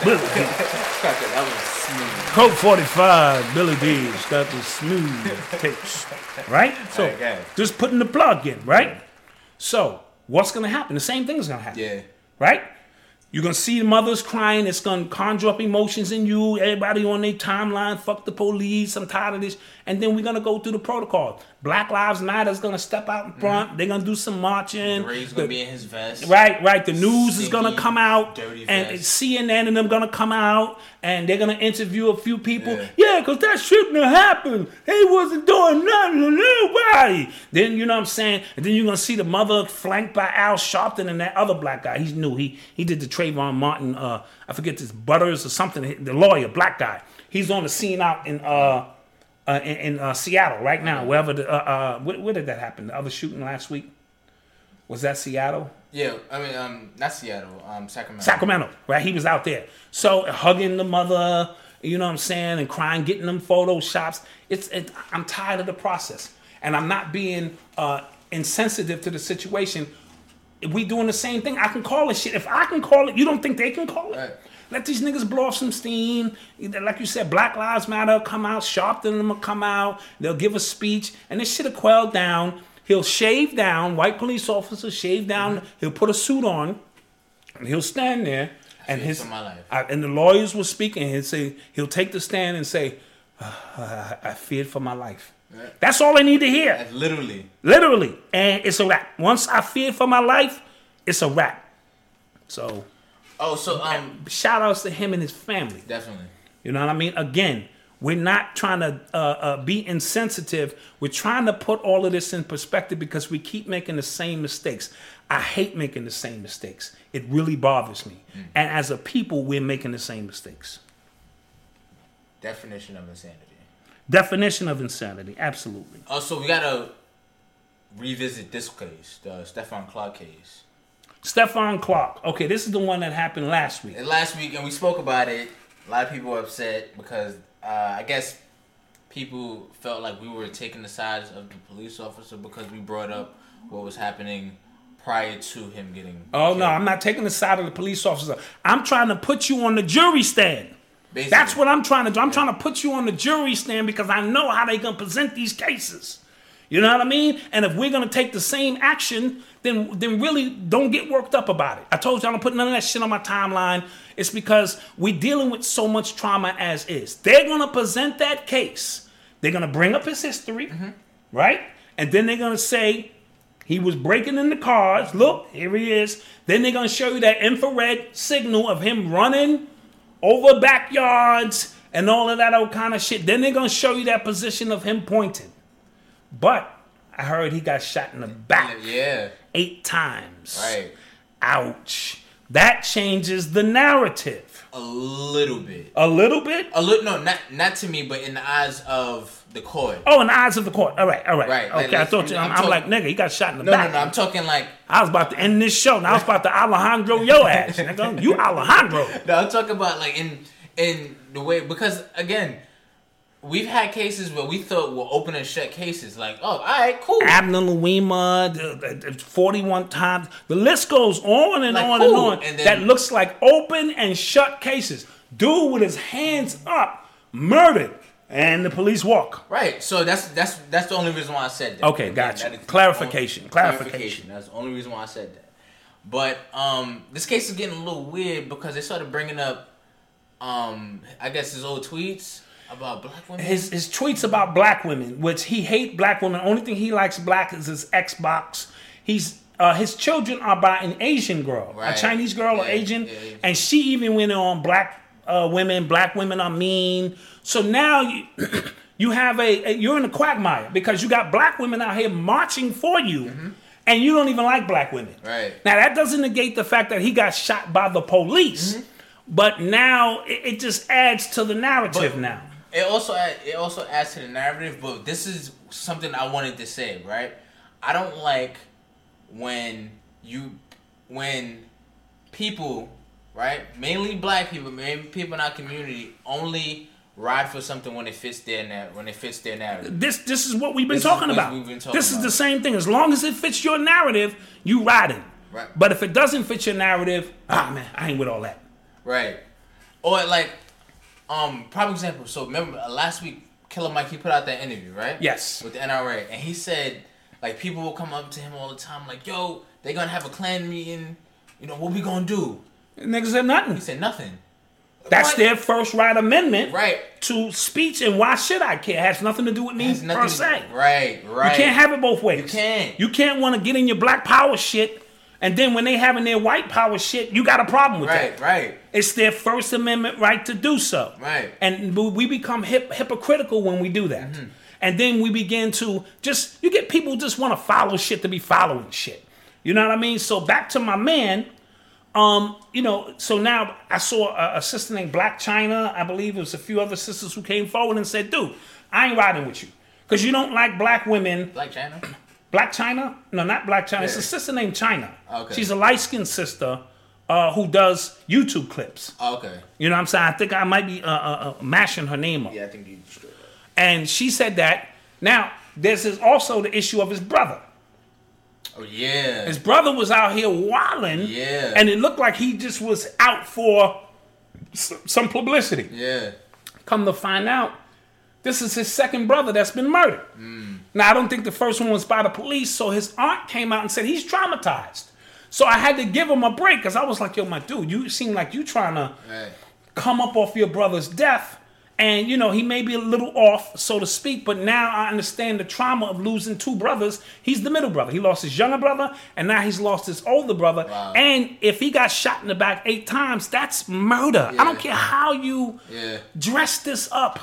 Billy. That was smooth. Colt 45, Billy Dee's got the smooth taste. Right? So Okay. just putting the plug in, right? So what's gonna happen? The same thing is gonna happen. Yeah. Right? You're gonna see the mothers crying, it's gonna conjure up emotions in you, everybody on their timeline, fuck the police, I'm tired of this. And then we're gonna go through the protocol. Black Lives Matter is gonna step out in front, they're gonna do some marching. Ray's gonna be in his vest. Right, right. The news is gonna come out, dirty and. CNN and them gonna come out, and they're gonna interview a few people. Yeah. Yeah, because that shouldn't have happened. He wasn't doing nothing to nobody. Then you know what I'm saying, and then you're gonna see the mother flanked by Al Sharpton and that other black guy. He's new. He he did the Trayvon Martin. Uh, I forget this Butters or something. The lawyer, black guy. He's on the scene out in uh. Uh, in, in uh, Seattle right now, wherever the uh, uh, where, where did that happen? The other shooting last week was that Seattle? Yeah, I mean, um, not Seattle, um, Sacramento. Sacramento, right? He was out there. So hugging the mother, you know what I'm saying, and crying, getting them photoshops. It's it, I'm tired of the process, and I'm not being uh, insensitive to the situation. If we doing the same thing, I can call it shit. If I can call it, you don't think they can call it? Right. Let these niggas blow off some steam. Like you said, Black Lives Matter will come out, Sharpton them will come out, they'll give a speech, and this shit'll quell down. He'll shave down, white police officer shave down, mm-hmm. he'll put a suit on, and he'll stand there, and his for my life. I- and the lawyers will speak, and he'll say he'll take the stand and say, ah, "I- "I feared for my life." That's all I need to hear, That's literally. literally, and it's a wrap. Once I feared for my life, it's a wrap. So Oh, so um, shout outs to him and his family. definitely. You know what I mean? Again, we're not trying to uh, uh, be insensitive. We're trying to put all of this in perspective because we keep making the same mistakes. I hate making the same mistakes. It really bothers me. And as a people, we're making the same mistakes. Definition of insanity. Definition of insanity, absolutely. Also, we gotta revisit this case, the Stephon Clark case. Stephon Clark. Okay, this is the one that happened last week. And last week, and we spoke about it. A lot of people were upset because uh, I guess people felt like we were taking the sides of the police officer because we brought up what was happening prior to him getting. Oh killed. no, I'm not taking the side of the police officer. I'm trying to put you on the jury stand. Basically. That's what I'm trying to do. I'm trying to put you on the jury stand because I know how they're gonna present these cases. You know what I mean? And if we're gonna take the same action, then then really don't get worked up about it. I told you I don't put none of that shit on my timeline. It's because we're dealing with so much trauma as is. They're gonna present that case. They're gonna bring up his history. Mm-hmm. right? And then they're gonna say he was breaking in the cars. Look, here he is. Then they're gonna show you that infrared signal of him running over backyards and all of that old kind of shit. Then they're gonna show you that position of him pointing. But I heard he got shot in the back Yeah. Eight times. Right. Ouch. That changes the narrative A little bit. a little bit. A little. No, not not to me, but in the eyes of the court. Oh, in the eyes of the court. All right, all right. Right, Okay, like, I thought you. I'm, I'm I'm like, nigga, he got shot in the No, back. no, no. I'm talking like. I was about to end this show. Now I was about to Alejandro your ass, nigga. You Alejandro. No, I'm talking about like in in the way because again, we've had cases where we thought were open and shut cases. Like, oh, all right, cool. Abner Louima, the- the- the 41 times. The list goes on and Like, on and on. And then- that looks like open and shut cases. Dude with his hands up, murdered, and the police walk. Right. So that's that's that's the only reason why I said that. Okay, gotcha. That Clarification, only- clarification. That's the only reason why I said that. But um, this case is getting a little weird because they started bringing up, um, I guess his old tweets about black women. his his tweets about black women, which he hate black women. Only thing he likes black is his Xbox. He's uh, his children are by an Asian girl, Right. a Chinese girl or Asian, yeah, yeah. and she even went on black uh, women. Black women are mean. So now you you have a, a- you're in a quagmire because you got black women out here marching for you. And you don't even like black women. Mm-hmm. Right. Now that doesn't negate the fact that he got shot by the police, Mm-hmm. but now it, it just adds to the narrative But- now. It also it also adds to the narrative, but this is something I wanted to say, right? I don't like when you when people, right, mainly black people, mainly people in our community, only ride for something when it fits their nar- when it fits their narrative. This this is what we've been This talking about. been talking this is about. the same thing. As long as it fits your narrative, you riding. Right. But if it doesn't fit your narrative, ah man, I ain't with all that. Right. Or like, um, prime example. So remember uh, last week, Killer Mike he put out that interview, right? Yes. With the NRA, and he said like people will come up to him all the time, like, "Yo, they gonna have a Klan meeting. You know what we gonna do?" Niggas said nothing. He said nothing. That's What? their first right amendment Right. to speech, and why should I care? It has nothing to do with me nothing per to- se. Right. Right. You can't have it both ways. You can't. You can't want to get in your black power shit, and then when they having their white power shit, you got a problem with Right. that. Right. Right. It's their First Amendment right to do so. Right. And we- become hip, hypocritical when we do that. Mm-hmm. And then we begin to just, you get people who just want to follow shit to be following shit. You know what I mean? So back to my man, um, you know, so now I saw a, a sister named Blac Chyna. I believe it was a few other sisters who came forward and said, dude, I ain't riding with you. Because you don't like black women. Blac Chyna. Blac Chyna? No, not Blac Chyna. It's a sister named China. Okay. She's a light skinned sister uh, who does YouTube clips. Okay. You know what I'm saying? I think I might be uh, uh, uh, mashing her name up. Yeah, I think you straight up. And she said that. Now, this is also the issue of his brother. Oh yeah. His brother was out here wilding. Yeah. And it looked like he just was out for s- some publicity. yeah. Come to find out, this is his second brother that's been murdered. Mm. Now, I don't think the first one was by the police, so his aunt came out and said he's traumatized. So I had to give him a break because I was like, yo, my dude, you seem like you trying to Right. come up off your brother's death. And, you know, he may be a little off, so to speak, but now I understand the trauma of losing two brothers. He's the middle brother. He lost his younger brother, and now he's lost his older brother. Wow. And if he got shot in the back eight times, that's murder. I don't care how you Yeah. dress this up.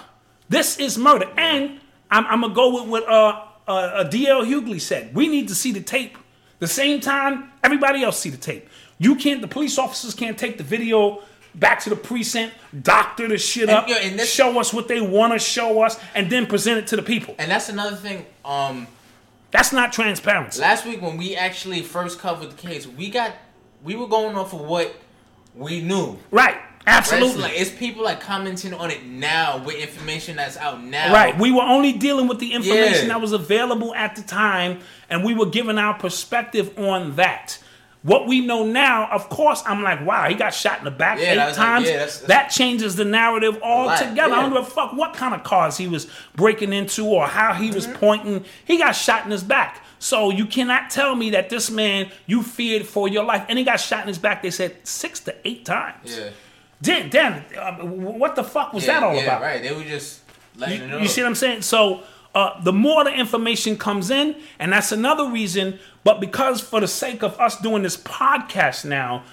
This is murder. And I'm, I'm going to go with what uh, uh, uh, D.L. Hughley said. We need to see the tape. The same time everybody else see the tape. You can't, the police officers can't take the video back to the precinct, doctor the shit up, and this- show us what they want to show us, and then present it to the people. And that's another thing. Um, That's not transparency. last week when we actually first covered the case, we got we were going off of what we knew. Right. Absolutely. It's, it's people like commenting on it now with information that's out now. Right. We were only dealing with the information Yeah. that was available at the time, and we were giving our perspective on that. What we know now, of course, I'm like, wow, he got shot in the back Yeah, eight was like, times. yeah, that's- that's- that changes the narrative altogether. I don't give a fuck what kind of cars he was breaking into or how he Mm-hmm. was pointing. He got shot in his back. So you cannot tell me that this man you feared for your life, and he got shot in his back. They said six to eight times. Yeah. Damn, damn, uh, what the fuck was Yeah, that all yeah, about? Right. They were just letting it You, know. you see what I'm saying? So uh, the more the information comes in, and that's another reason. But because for the sake of us doing this podcast now,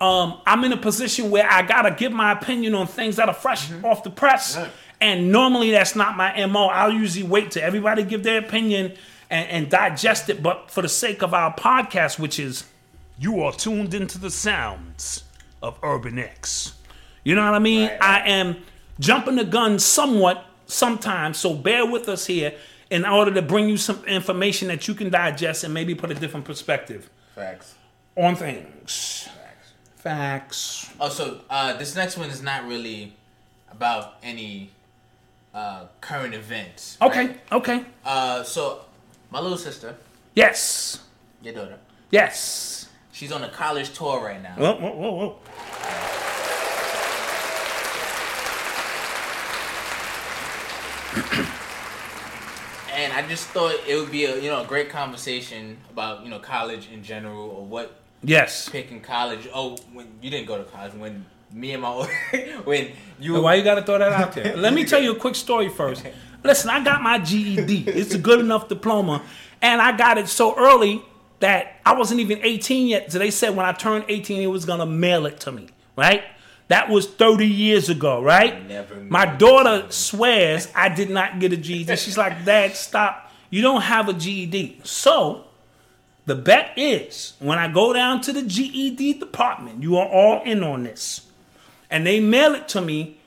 um, I'm in a position where I gotta give my opinion on things that are fresh off the press. Right. And normally that's not my mo. I'll usually wait till everybody give their opinion and, and digest it. But for the sake of our podcast, which is you are tuned into the sounds of Urban X. You know what I mean? Right, I am jumping the gun somewhat sometimes, so bear with us here in order to bring you some information that you can digest and maybe put a different perspective Facts. on things. Facts. Facts. Oh, so uh, this next one is not really about any uh, current events. Okay, right? okay. Uh, so my little sister, Yes. your daughter, Yes. she's on a college tour right now. Whoa, whoa, whoa, whoa. And I just thought it would be a you know a great conversation about you know college in general or what Yes. picking college. Oh, when you didn't go to college, when me and my when you Why you gotta throw that out there? Let me tell you a quick story first. Listen, I got my GED. It's a good enough diploma, and I got it so early that I wasn't even 18 yet. So they said when I turned 18, it was gonna mail it to me. Right? That was 30 years ago. Right? Never my daughter swears I did not get a GED. She's like, Dad, stop. You don't have a GED. So the bet is when I go down to the GED department, you are all in on this, and they mail it to me.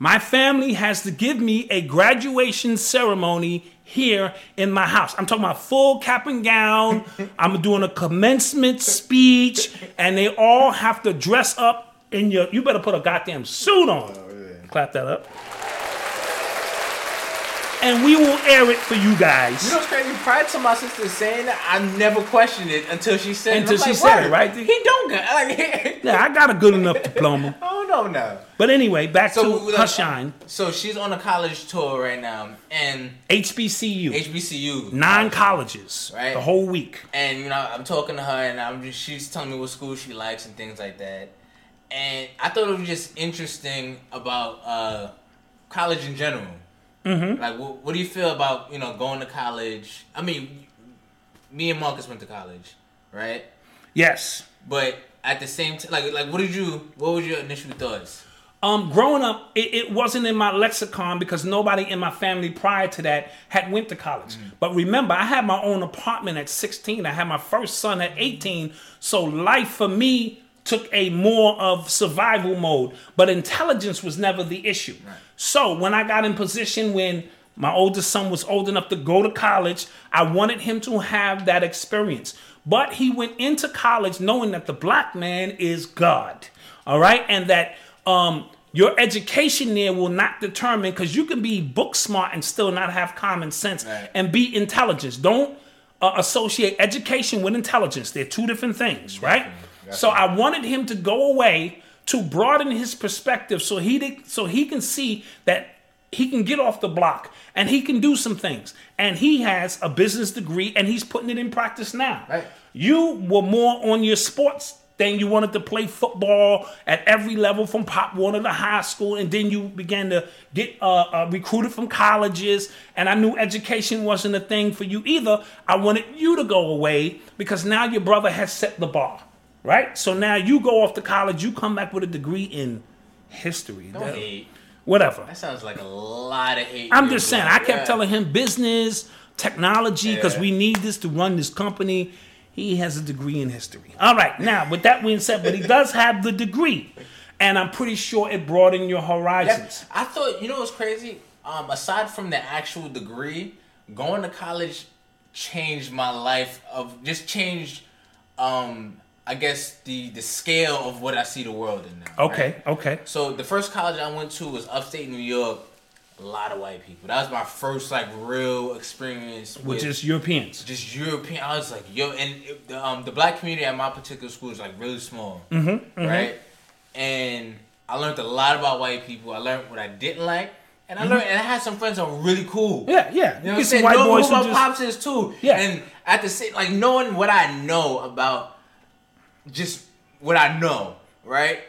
My family has to give me a graduation ceremony here in my house. I'm talking about full cap and gown. I'm doing a commencement speech, and they all have to dress up in your. You better put a goddamn suit on. Oh, Clap that up. And we will air it for you guys. You know what's crazy? Prior to my sister saying that, I never questioned it until she said it. Until she like, said it, right? He don't got like. yeah, I got a good enough diploma. I don't know now. But anyway, back So, to like, her shine. So she's on a college tour right now, and HBCU, HBCU. nine colleges, Right. the whole week. And you know, I'm talking to her, and I'm just she's telling me what school she likes and things like that. And I thought it was just interesting about uh, college in general. Mm-hmm. Like, what, what do you feel about you know going to college? I mean, me and Marcus went to college, right? Yes. But at the same time, like, like, what did you? What was your initial thoughts? Um, growing up, it, it wasn't in my lexicon because nobody in my family prior to that had went to college. But remember, I had my own apartment at 16. I had my first son at 18. So life for me took a more of survival mode. But intelligence was never the issue. So when I got in position when my oldest son was old enough to go to college, I wanted him to have that experience. But he went into college knowing that the black man is God. All right, and that um, your education there will not determine because you can be book smart and still not have common sense Right. and be intelligent. Don't uh, associate education with intelligence. They're two different things, right? So I wanted him to go away to broaden his perspective, so he did, so he can see that he can get off the block and he can do some things. And he has a business degree and he's putting it in practice now. Right. You were more on your sports thing. You wanted to play football at every level from Pop Warner to high school, and then you began to get uh, uh, recruited from colleges. And I knew education wasn't a thing for you either. I wanted you to go away because now your brother has set the bar, right? So now you go off to college, you come back with a degree in history, Don't That- hate. whatever. That sounds like a lot of hate. I'm just saying. I kept Yeah. telling him business, technology, because Yeah. we need this to run this company. He has a degree in history. All right, now with that being said, but he does have the degree, and I'm pretty sure it broadened your Yeah, horizons. I thought you know what's crazy. Um, aside from the actual degree, going to college changed my life. Of just changed, um, I guess the the scale of what I see the world in now. Okay, right? okay, So the first college I went to was upstate New York. A lot of white people. That was my first like real experience. which with is Europeans. just European. I was like, yo, and it, the, um, the black community at my particular school is like really small, mm-hmm, right? And I learned a lot about white people. I learned what I didn't like, and I learned, and I had some friends that were really cool. Mm-hmm. Yeah, yeah. You know what I'm saying? white Know boys who my just pops is too. Yeah. And at the same, like knowing what I know about, just what I know, right?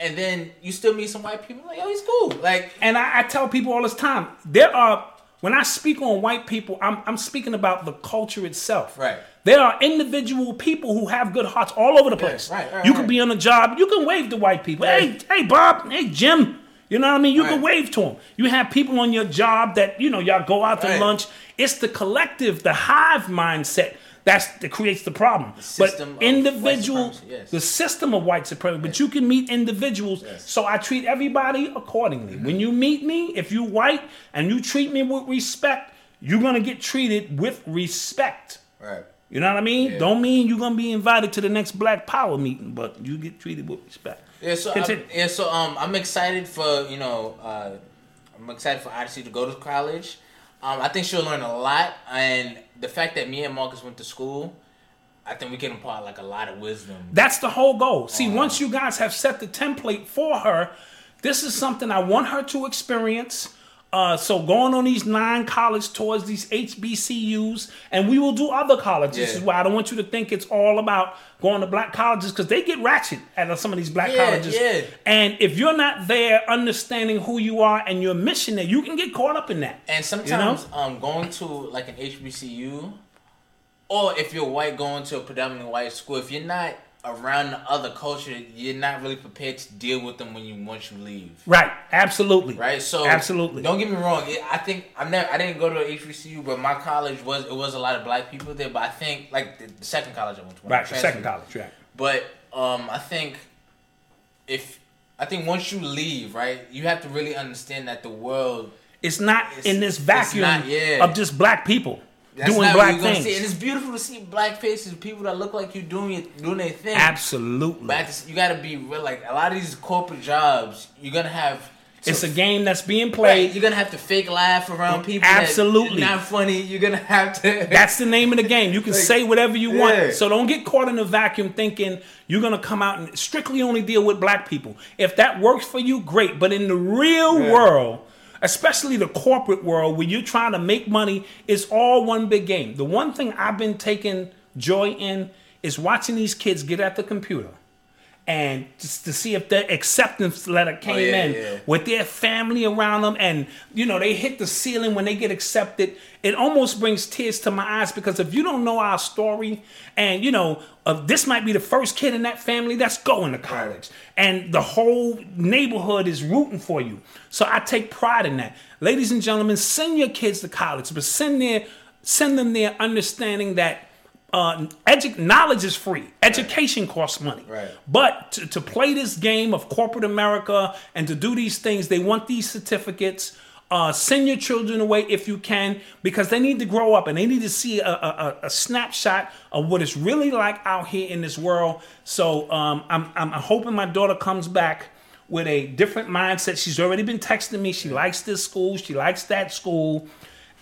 And then you still meet some white people like, yo, he's cool. Like, And I, I tell people all this time, there are When I speak on white people, I'm, I'm speaking about the culture itself. Right. There are individual people who have good hearts all over the place. right, right, you right. could be on a job, you can wave to white people. Hey, hey, Bob. Hey, Jim. You know what I mean? You can wave to them. You have people on your job that you know y'all go out to Right. lunch. It's the collective, the hive mindset that's that creates the problem. system but individual, white yes. the system of white supremacy. But you can meet individuals. So I treat everybody accordingly. Mm-hmm. When you meet me, if you white and you treat me with respect, you're gonna get treated with respect. Right. You know what I mean? Yeah. Don't mean you're gonna be invited to the next Black Power meeting, but you get treated with respect. Yeah, so I, yeah, so um, I'm excited for you know, uh, I'm excited for Odyssey to go to college. Um, I think she'll learn a lot, and the fact that me and Marcus went to school, I think we can impart like a lot of wisdom. That's the whole goal. See, Uh-huh. once you guys have set the template for her, this is something I want her to experience. Uh, so going on these nine college tours, these HBCUs, and we will do other colleges Yeah. as well. I don't want you to think it's all about going to black colleges because they get ratchet at some of these black Yeah, colleges. yeah. And if you're not there understanding who you are and your mission there, you can get caught up in that. And sometimes um, going to like an HBCU, or if you're white going to a predominantly white school, if you're not around the other culture, you're not really prepared to deal with them when you once you leave. Right. Absolutely. Right, so absolutely. Don't get me wrong. I think I'm never. I didn't go to a HBCU, but my college was it was a lot of black people there. But I think like the, the second college I went to, right. The second college. Right. But um, I think if I think once you leave, right, you have to really understand that the world It's not in this vacuum not- yeah. of just black people that's doing black you're gonna things. see. And it's beautiful to see black faces, people that look like you doing it, doing their thing. Absolutely. But you got to be real. Like a lot of these corporate jobs, you're gonna have. it's a game that's being Right, played. you're gonna have to fake laugh around mm, people. Absolutely. not funny. You're gonna have to. That's the name of the game. You can say whatever you want. yeah. So don't get caught in a vacuum thinking you're going to come out and strictly only deal with black people. If that works for you, great. But in the real world, especially the corporate world where you're trying to make money, it's all one big game. The one thing I've been taking joy in is watching these kids get at the computer. And just to see if the acceptance letter came Oh, yeah, in yeah. with their family around them and you know they hit the ceiling when they get accepted. It almost brings tears to my eyes because if you don't know our story and you know uh, this might be the first kid in that family that's going to college and the whole neighborhood is rooting for you. So i take pride in that. Ladies and gentlemen send your kids to college but send their send them there understanding that uh, edu- knowledge is free. Education costs money. Right. But to, to play this game of corporate America and to do these things, they want these certificates. Uh, send your children away if you can because they need to grow up and they need to see a, a, a- a snapshot of what it's really like out here in this world. So um, I'm, I'm hoping my daughter comes back with a different mindset. She's already been texting me. She likes this school. She likes that school.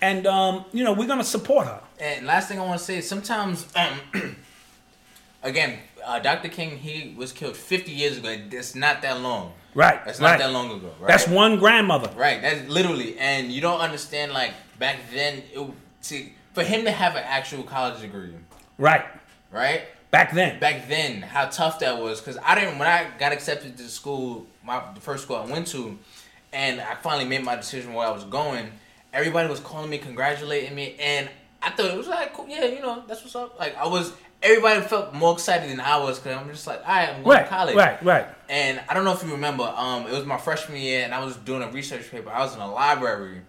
And, um, you know, we're going to support her. And last thing I want to say is sometimes, um, again, uh, Dr. King he was killed 50 years ago. It's not that long. Right. That's right. not that long ago. Right? That's one grandmother. Right. That's literally, and you don't understand. Like back then, it see for him to have an actual college degree, Right. right? Back then. Back then, how tough that was. Because I didn't when I got accepted to school, my the first school I went to, and I finally made my decision where I was going. Everybody was calling me, congratulating me, and I thought it was like, cool, yeah, you know, that's what's up. Like I was, everybody felt more excited than I was because I'm just like, all right, I'm going right. to college. Right. Right. And I don't know if you remember, um, it was my freshman year, and I was doing a research paper. I was in a library,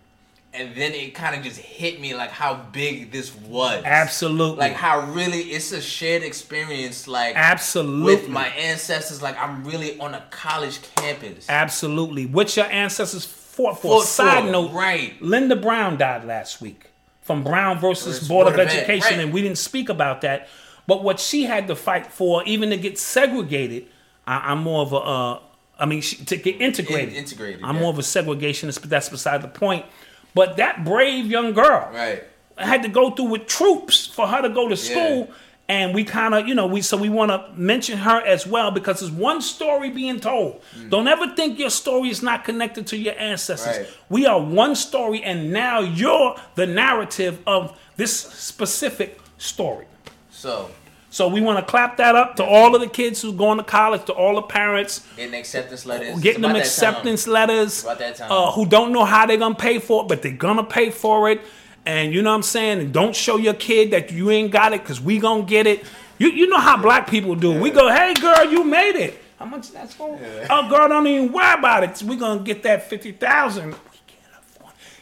and then it kind of just hit me like how big this was. Absolutely. Like how really it's a shared experience. Like Absolutely. with my ancestors, like I'm really on a college campus. Absolutely. What your ancestors fought for. Fought Side for, note, right. Linda Brown died last week from Brown versus Board of Board of Ed, Education, right. and we didn't speak about that. But what she had to fight for, even to get segregated, I, I'm more of a, uh, I mean, she, to get integrated. In- integrated, I'm yeah. more of a segregationist, but that's beside the point. But that brave young girl, Right. had to go through with troops for her to go to school. And we kind of, you know, we so we want to mention her as well because there's one story being told. Don't ever think your story is not connected to your ancestors. Right. We are one story, and now you're the narrative of this specific story. So So we want to clap that up to all of the kids who's going to college, to all the parents Getting acceptance letters. getting them acceptance time. letters, About that time. uh, who don't know how they're gonna pay for it, but they're gonna pay for it. And you know what I'm saying? And don't show your kid that you ain't got it, cause we gonna get it. You you know how black people do. We go, hey girl, you made it. How much that's for? Oh girl, don't even worry about it. We gonna get that fifty thousand.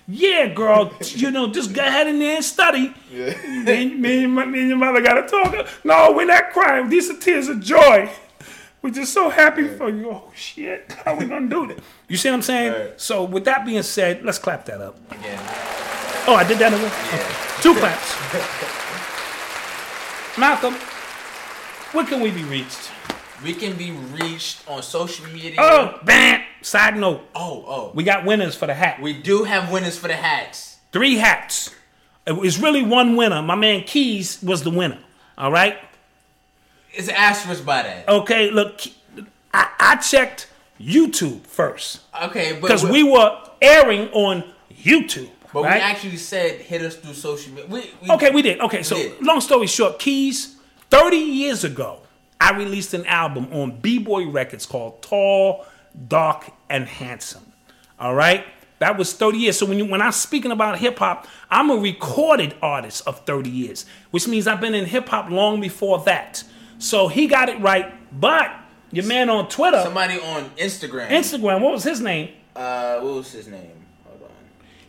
Yeah, girl, you know, just go ahead in there and study. Yeah. Me, me, and me and your mother gotta talk. No, we're not crying. These are tears of joy. We're just so happy for you. Oh shit, how we gonna do this? You see what I'm saying? Right. So with that being said, let's clap that up. Yeah. Oh, I did that again. Okay. Two claps. Malcolm, where can we be reached? We can be reached on social media. Oh, bam. Side note, oh, oh. we got winners for the hat. We do have winners for the hats. Three hats. It was really one winner. My man Keys was the winner. All right. It's an asterisk by that. Okay. Look, I, I checked YouTube first Okay, but because we were airing on YouTube. But right? we actually said hit us through social media. We, we, Okay, we did. Okay, so did. long story short, Keys, 30 years ago, I released an album on B Boy Records called Tall, Dark, and Handsome. All right? That was 30 years. So when you when I'm speaking about hip hop, I'm a recorded artist of 30 years, which means I've been in hip hop long before that. So he got it right. But your man on Twitter, Somebody on Instagram. Instagram, what was his name? uh, what was his name?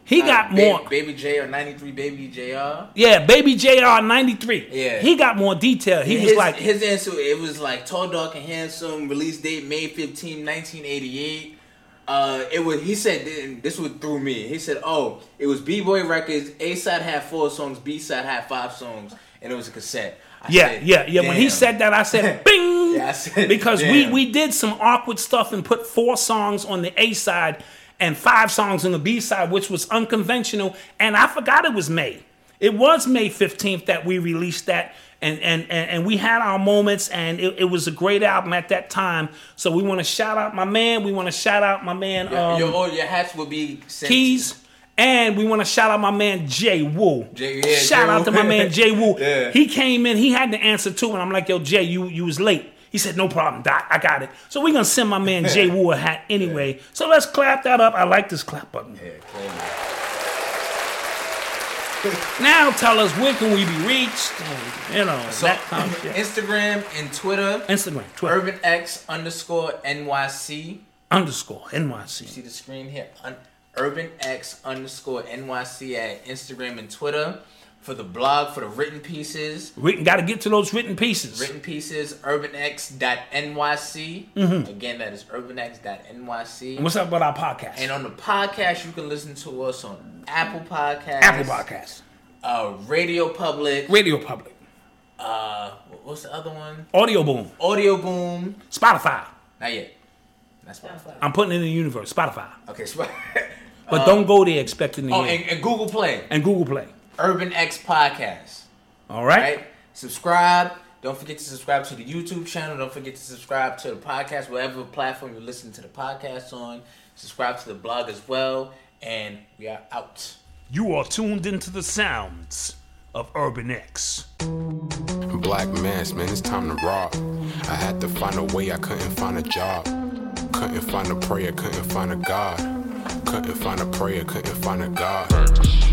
He Uh, got more. Baby J or 93 Baby JR. Yeah, Baby JR 93. Yeah. He got more detail. He was like, his answer it was like tall dark and handsome release date may 15 1988 uh it was he said this was through me he said oh it was b-boy records a side had four songs b side had five songs and it was a cassette I Yeah, said, yeah, yeah. When he said that, I said, "Bing!" Yeah, I said, because we we did some awkward stuff and put four songs on the A side and five songs on the B side, which was unconventional. And I forgot it was May. It was May fifteenth that we released that, and and and, and we had our moments, and it, it was a great album at that time. So we want to shout out my man. We want to shout out my man. your, um, your, your hats will be sent Keys. And we want to shout out my man Jay Wu. Jay- yeah, shout Jay out Wu. to my man Jay Wu. Yeah. He came in, he had the answer too, and I'm like, yo, Jay, you you was late. He said, no problem, Doc, I got it. So we're gonna send my man Jay Wu a hat anyway. So let's clap that up. I like this clap button. Yeah. Now tell us where can we be reached? And, you know, so that kind of shit. instagram and twitter Instagram, Twitter, urban x underscore nyc underscore NYC. see the screen here Un- urban x underscore nyc at instagram and twitter for the blog for the written pieces We got to get to those written pieces. written pieces urbanx.nyc Mm-hmm. again that is urbanx.nyc And what's up with our podcast? and on the podcast you can listen to us on apple podcast Apple Podcast, uh radio public Radio Public, uh what's the other one Audio Boom, audio boom Spotify. not yet that's Spotify. I'm putting it in the universe, Spotify. okay Sp- But don't go there expecting to oh and, and google play and Google Play. Urban x podcast All right? right? Subscribe. Don't forget to subscribe to the YouTube channel. Don't forget to subscribe to the podcast, whatever platform you listen to the podcast on. Subscribe to the blog as well. And we are out. You are tuned into the sounds of Urban X. Black mass, man, it's time to rob. I had to find a way, I couldn't find a job. Couldn't find a prayer, couldn't find a God. Couldn't find a prayer, couldn't find a God.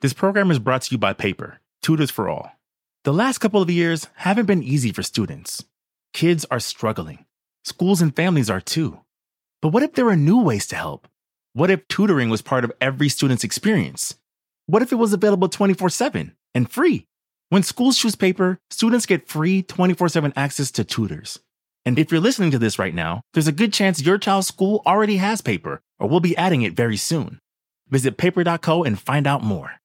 This program is brought to you by Paper, Tutors for All. The last couple of years haven't been easy for students. Kids are struggling. Schools and families are too. But what if there were new ways to help? What if tutoring was part of every student's experience? What if it was available 24 7 and free? When schools choose paper, students get free 24 7 access to tutors. And if you're listening to this right now, there's a good chance your child's school already has paper or will be adding it very soon. Visit paper.co and find out more.